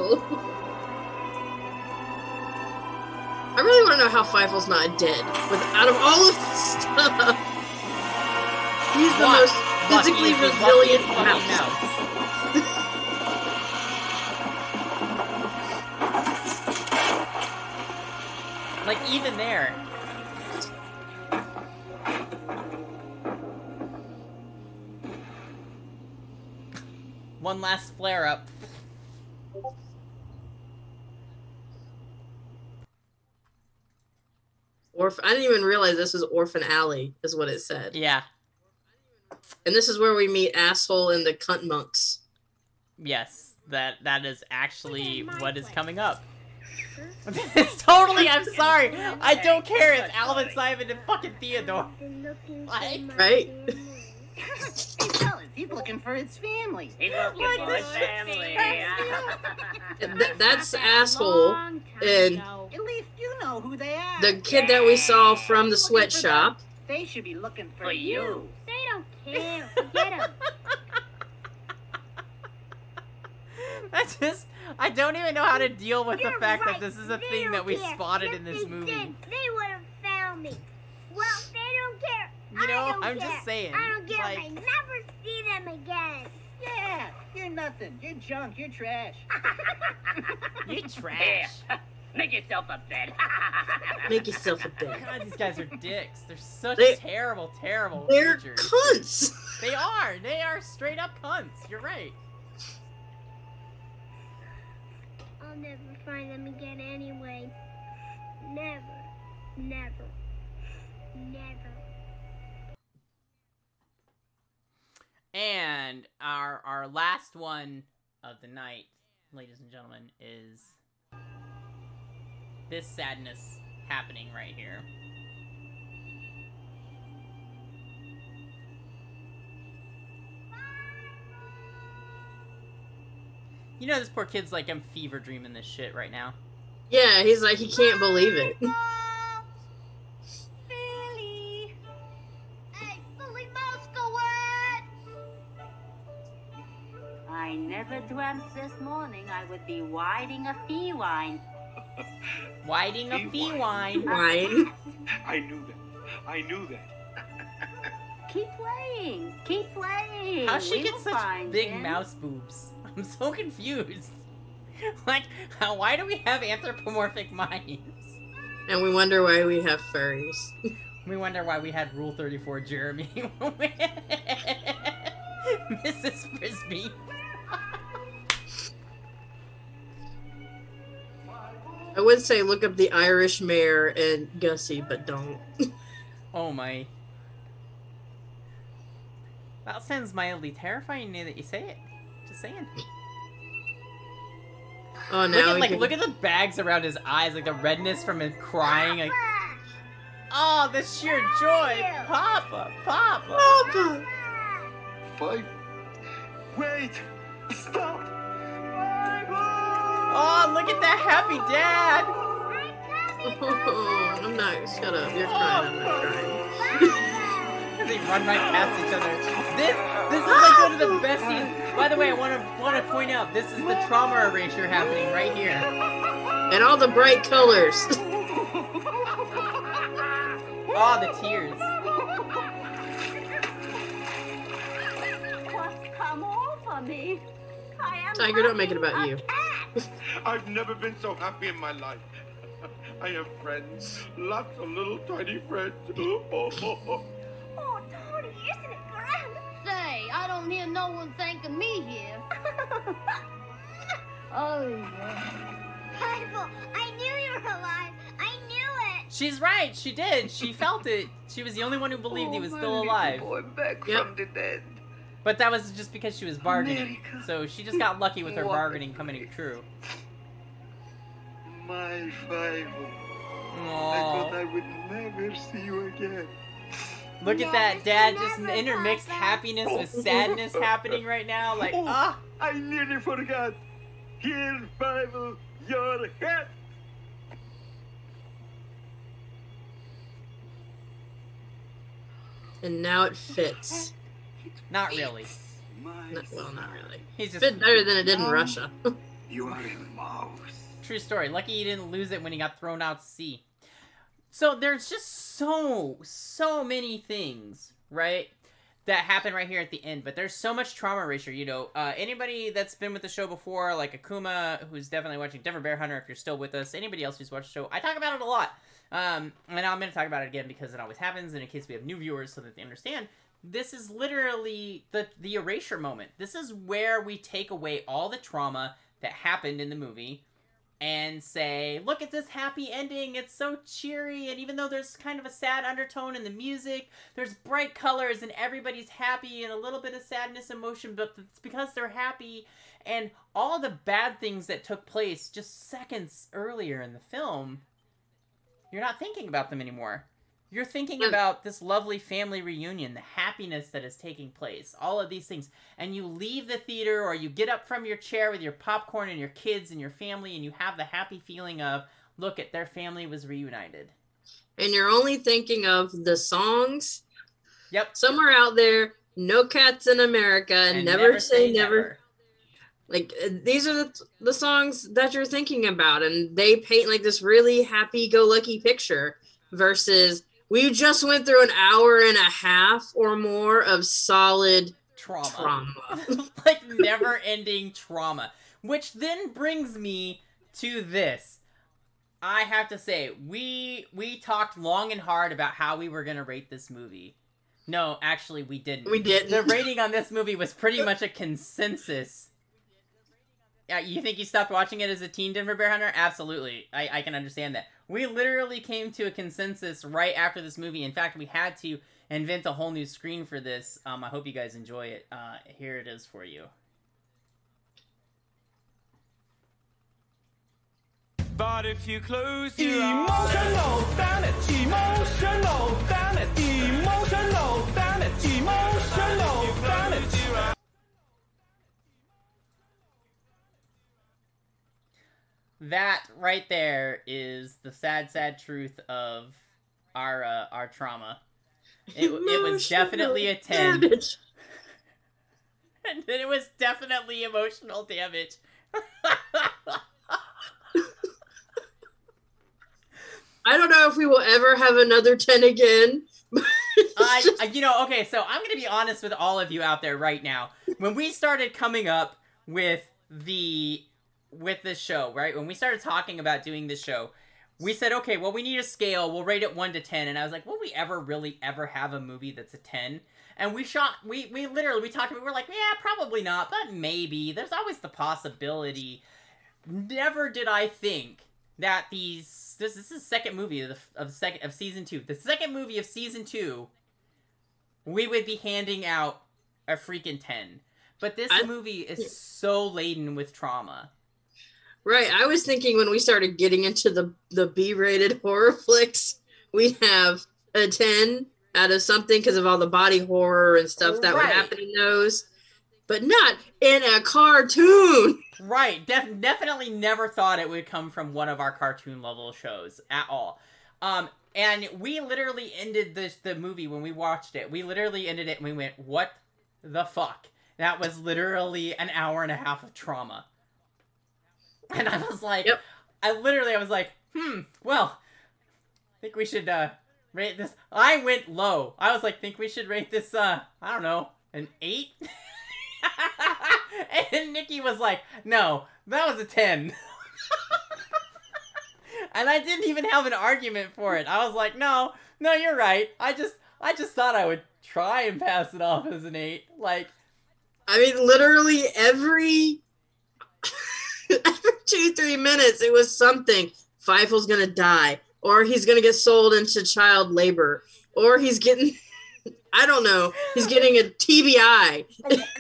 I really want to know how Fievel's not dead. With out of all of this stuff, he's the most physically resilient luckiest fucking mouse. Like, even there. One last flare up. Orph- I didn't even realize this was Orphan Alley, is what it said. Yeah. And this is where we meet Asshole and the Cunt Monks. Yes. That that is actually what is coming up. <laughs> it's totally I'm sorry. I don't care. It's Alvin Simon and fucking Theodore. Like, Right? <laughs> Hey, fellas, he's looking for his family. He's looking What for the his family. <laughs> Th- that's Asshole. And At least you know who they are. the kid that we saw from the sweatshop. They should be looking for, For you. They don't care. Forget him. <laughs> I just I don't even know how to deal with the You're fact right. that this is a They thing don't that we care. spotted If in this they movie. Did, they would have found me. Well, they don't care. You I know, don't I'm care. just saying, I don't care. like- if I never see them again. Yeah, you're nothing. You're junk. You're trash. <laughs> you're trash. Yeah. Make yourself a bed. <laughs> Make yourself a bed. <laughs> God, these guys are dicks. They're such They- terrible, terrible They're creatures. cunts. They are. They are straight up cunts. You're right. I'll never find them again anyway. Never. Never. Never. And our our last one of the night, ladies and gentlemen, is this sadness happening right here. You know this poor kid's like I'm fever dreaming this shit right now. Yeah, he's like, he can't believe it. I never dreamt this morning I would be widing a fee wine. Whiting a fee wine. <laughs> Uh-huh. Wine. I knew that. I knew that. Keep playing. Keep playing. How she We get such find big him. mouse boobs? <laughs> I'm so confused. <laughs> like, how, why do we have anthropomorphic minds? And we wonder why we have furries. We wonder why we had Rule 34 Jeremy. Mrs. Frisby. I would say look up the Irish Mayor and Gussie, but don't. <laughs> Oh my. That sounds mildly terrifying now that you say it. Just saying. Oh, Look at like can- look at the bags around his eyes, like the redness from him crying. Like, oh, the sheer joy, Papa, Papa. Papa. Five. Wait! Stop! Oh, look at that happy dad. Oh, <laughs> I'm not. Shut up. You're crying. I'm not crying. <laughs> they run right past each other. This this is like one of the best scenes. By the way, I want to want to point out this is the trauma erasure happening right here. And all the bright colors. Oh, <laughs> the tears. What's come over me? I am Tiger, don't make it about you. I've never been so happy in my life. I have friends, lots of little tiny friends. Oh, oh, oh. Oh, Tony, isn't it grand? Say, I don't hear no one thanking me here. <laughs> oh, yeah. Fievel, I knew you were alive. I knew it. She's right. She did. She <laughs> felt it. She was the only one who believed he oh, was still alive. Boy back from the dead. But that was just because she was bargaining. America. So she just got lucky with her bargaining coming true. My Fievel. I thought I would never see you again. Look at that, Dad. Just intermixed happiness with <laughs> sadness happening right now. Like, Oh, ah. I nearly forgot. Here, Fievel, your hat. And now it fits. Not really. Not, well, not really. He's just Fit better than it did in Russia. <laughs> You are a mouse. True story. Lucky he didn't lose it when he got thrown out to sea. So there's just so, so many things, right? That happen right here at the end, but there's so much trauma erasure. You know, uh, anybody that's been with the show before, like Akuma, who's definitely watching Denver Bear Hunter, if you're still with us, anybody else who's watched the show, I talk about it a lot. Um, and I'm going to talk about it again because it always happens, and in case we have new viewers so that they understand, this is literally the the erasure moment. This is where we take away all the trauma that happened in the movie and say, look at this happy ending. It's so cheery. And even though there's kind of a sad undertone in the music, there's bright colors and everybody's happy and a little bit of sadness, emotion, but it's because they're happy. And all the bad things that took place just seconds earlier in the film, you're not thinking about them anymore. You're thinking about this lovely family reunion, the happiness that is taking place, all of these things. And you leave the theater or you get up from your chair with your popcorn and your kids and your family and you have the happy feeling of, look at their family was reunited. and you're only thinking of the songs. Yep. Somewhere out there, no cats in America, And never, say, never. Like uh, these are the, the songs that you're thinking about, and they paint like this really happy-go-lucky picture. Versus, we just went through an hour and a half or more of solid Trauma. trauma. <laughs> like never ending trauma. Which then brings me to this. I have to say, we we talked long and hard about how we were gonna rate this movie. No, actually we didn't. We didn't. The rating on this movie was pretty much a consensus. Yeah, you think you stopped watching it as a teen Denver Bear Hunter? Absolutely. I, I can understand that. We literally came to a consensus right after this movie. In fact, we had to invent a whole new screen for this. Um, I hope you guys enjoy it. Uh, here it is for you. But if you close your eyes, Emotional damage, emotional damage, emotional damage, emotional damage. That right there is the sad, sad truth of our uh, our trauma. It, it was definitely a ten, Damage. <laughs> and it was definitely emotional damage. I don't know if we will ever have another 10 again. I, I- you know, okay, so I'm gonna be honest with all of you out there right now. When we started coming up with the with this show, right? When we started talking about doing this show, we said, okay, well, we need a scale. We'll rate it one to ten. And I was like, will we ever really ever have a movie that's a ten? And we shot, we we literally we talked about, we were like, yeah, probably not, but maybe. There's always the possibility. Never did I think that these this this is the second movie of the of second of season two. The second movie of season two, we would be handing out a freaking ten. But this I- movie is so laden with trauma. Right. I was thinking when we started getting into the the B-rated <laughs> horror flicks, we have a 10 out of something because of all the body horror and stuff that would happen in those, but not in a cartoon. <laughs> Right. Def- definitely never thought it would come from one of our cartoon level shows at all. Um, and we literally ended this the movie when we watched it. We literally ended it and we went, "What the fuck?" that was literally an hour and a half of trauma. <laughs> And I was like, Yep. I literally, I was like, hmm, well, I think we should uh, rate this. I went low. I was like, think we should rate this, uh, I don't know, an eight? <laughs> and Nicki was like, no, that was a 10. <laughs> and I didn't even have an argument for it. I was like, no, no, you're right. I just, I just thought I would try and pass it off as an eight. Like, I mean, literally every every two three minutes, it was something. Fievel's gonna die, or he's gonna get sold into child labor, or he's getting. <laughs> I don't know. He's getting a TBI.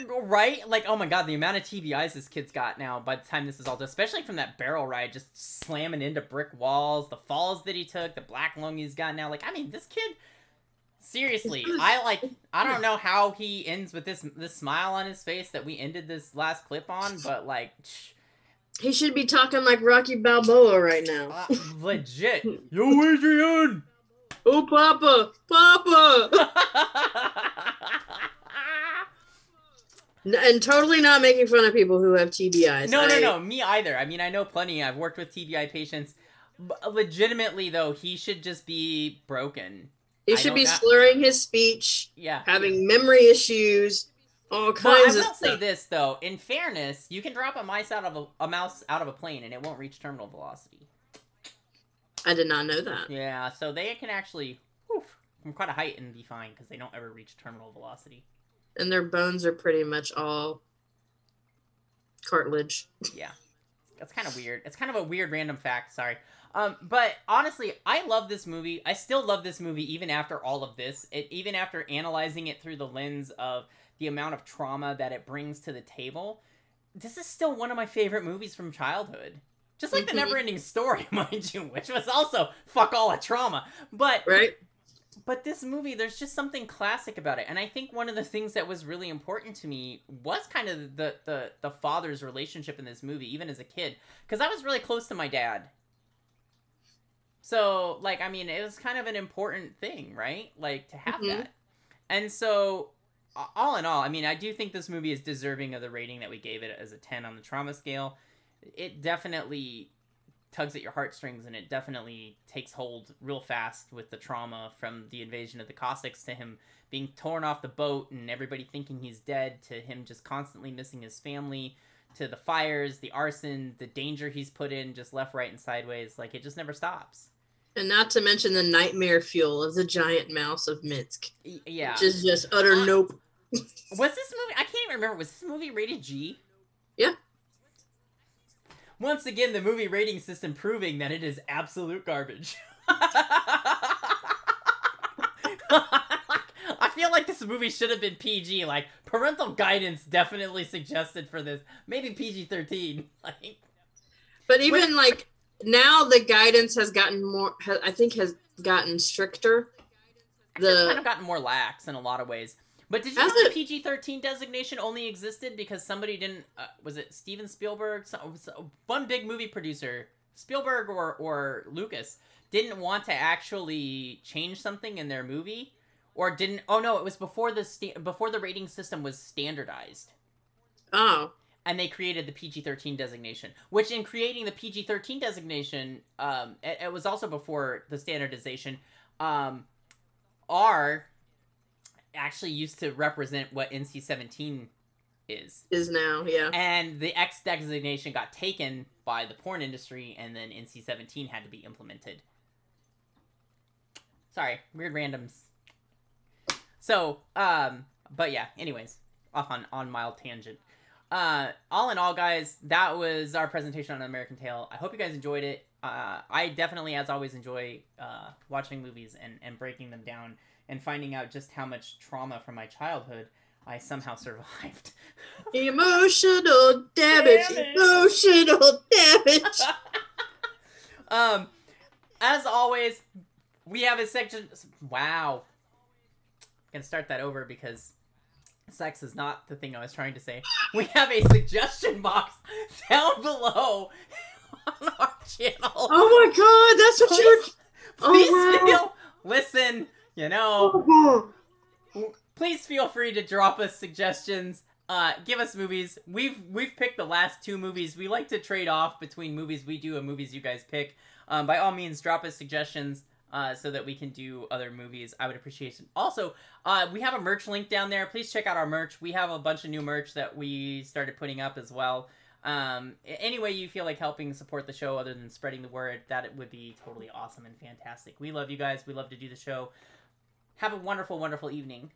<laughs> right? Like, oh my god, the amount of TBIs this kid's got now by the time this is all done, especially from that barrel ride, just slamming into brick walls, the falls that he took, the black lung he's got now. Like, I mean, this kid. Seriously, I like. I don't know how he ends with this this smile on his face that we ended this last clip on, but like, He should be talking like Rocky Balboa right now. uh, legit. <laughs> Yo, Adrian. Oh, Papa, Papa, <laughs> and totally not making fun of people who have TBIs. No, no, I- no, me either. I mean, I know plenty. I've worked with TBI patients. Legitimately, though, he should just be broken. He should don't be slurring his speech, Yeah. having memory issues, all Well, I kinds will say this though. In fairness, you can drop a mouse out of a, a mouse out of a plane and it won't reach terminal velocity. I did not know that. Yeah, so they can actually whew, from quite a height and be fine because they don't ever reach terminal velocity. And their bones are pretty much all cartilage. Yeah, that's kind of weird. It's kind of a weird random fact. Sorry. Um, but honestly, I love this movie. I still love this movie even after all of this. It, even after analyzing it through the lens of the amount of trauma that it brings to the table. This is still one of my favorite movies from childhood. Just like Mhm. the Never-Ending Story, <laughs> mind you, which was also fuck all a trauma. But Right? but this movie there's just something classic about it and i think one of the things that was really important to me was kind of the the, the father's relationship in this movie even as a kid because i was really close to my dad so like i mean it was kind of an important thing right like to have Mhm. that and so all in all i mean i do think this movie is deserving of the rating that we gave it as a 10 on the trauma scale it definitely tugs at your heartstrings and it definitely takes hold real fast with the trauma from the invasion of the Cossacks to him being torn off the boat and everybody thinking he's dead to him just constantly missing his family to the fires, the arson, the danger he's put in just left, right, and sideways. Like it just never stops. And not to mention the nightmare fuel of the giant mouse of Minsk, yeah. which is just utter Uh, nope. Was this movie? I can't even remember. Was this movie rated G? Yeah. Once again, the movie rating system proving that it is absolute garbage. <laughs> I feel like this movie should have been PG. Like parental guidance definitely suggested for this. Maybe PG thirteen. <laughs> Like But even like now, the guidance has gotten more. I think has gotten stricter. it's kind of gotten more lax in a lot of ways. But did you know the? PG thirteen designation only existed because somebody didn't? Uh, was it Steven Spielberg? So, so- one big movie producer, Spielberg or or Lucas, didn't want to actually change something in their movie, or didn't? Oh no, it was before the sta- before the rating system was standardized. oh and they created the PG-13 designation. Which, in creating the PG-13 designation, um, it, it was also before the standardization. Um, R actually used to represent what NC-17 is, is now yeah. and the X designation got taken by the porn industry, and then NC-17 had to be implemented. Sorry, weird randoms. So, um, but yeah. Anyways, off on on mild tangent. Uh, all in all, guys, that was our presentation on American Tail. I hope you guys enjoyed it. Uh, I definitely, as always, enjoy uh, watching movies and, and breaking them down and finding out just how much trauma from my childhood I somehow survived. <laughs> Emotional damage. Damage. Emotional damage. <laughs> um, as always, we have a section. Wow. I'm gonna start that over because sex is not the thing I was trying to say. We have a suggestion box <laughs> down below on our channel. oh my god, that's what you're. Please Oh, wow. feel, listen, you know, Oh, please feel free to drop us suggestions. Uh, give us movies. We've we've picked the last two movies. We like to trade off between movies we do and movies you guys pick. Um, by all means, drop us suggestions uh, so that we can do other movies. I would appreciate it. Also, uh, we have a merch link down there. Please check out our merch. We have a bunch of new merch that we started putting up as well. Um, any way you feel like helping support the show other than spreading the word, that it would be totally awesome and fantastic. We love you guys. We love to do the show. Have a wonderful, wonderful evening.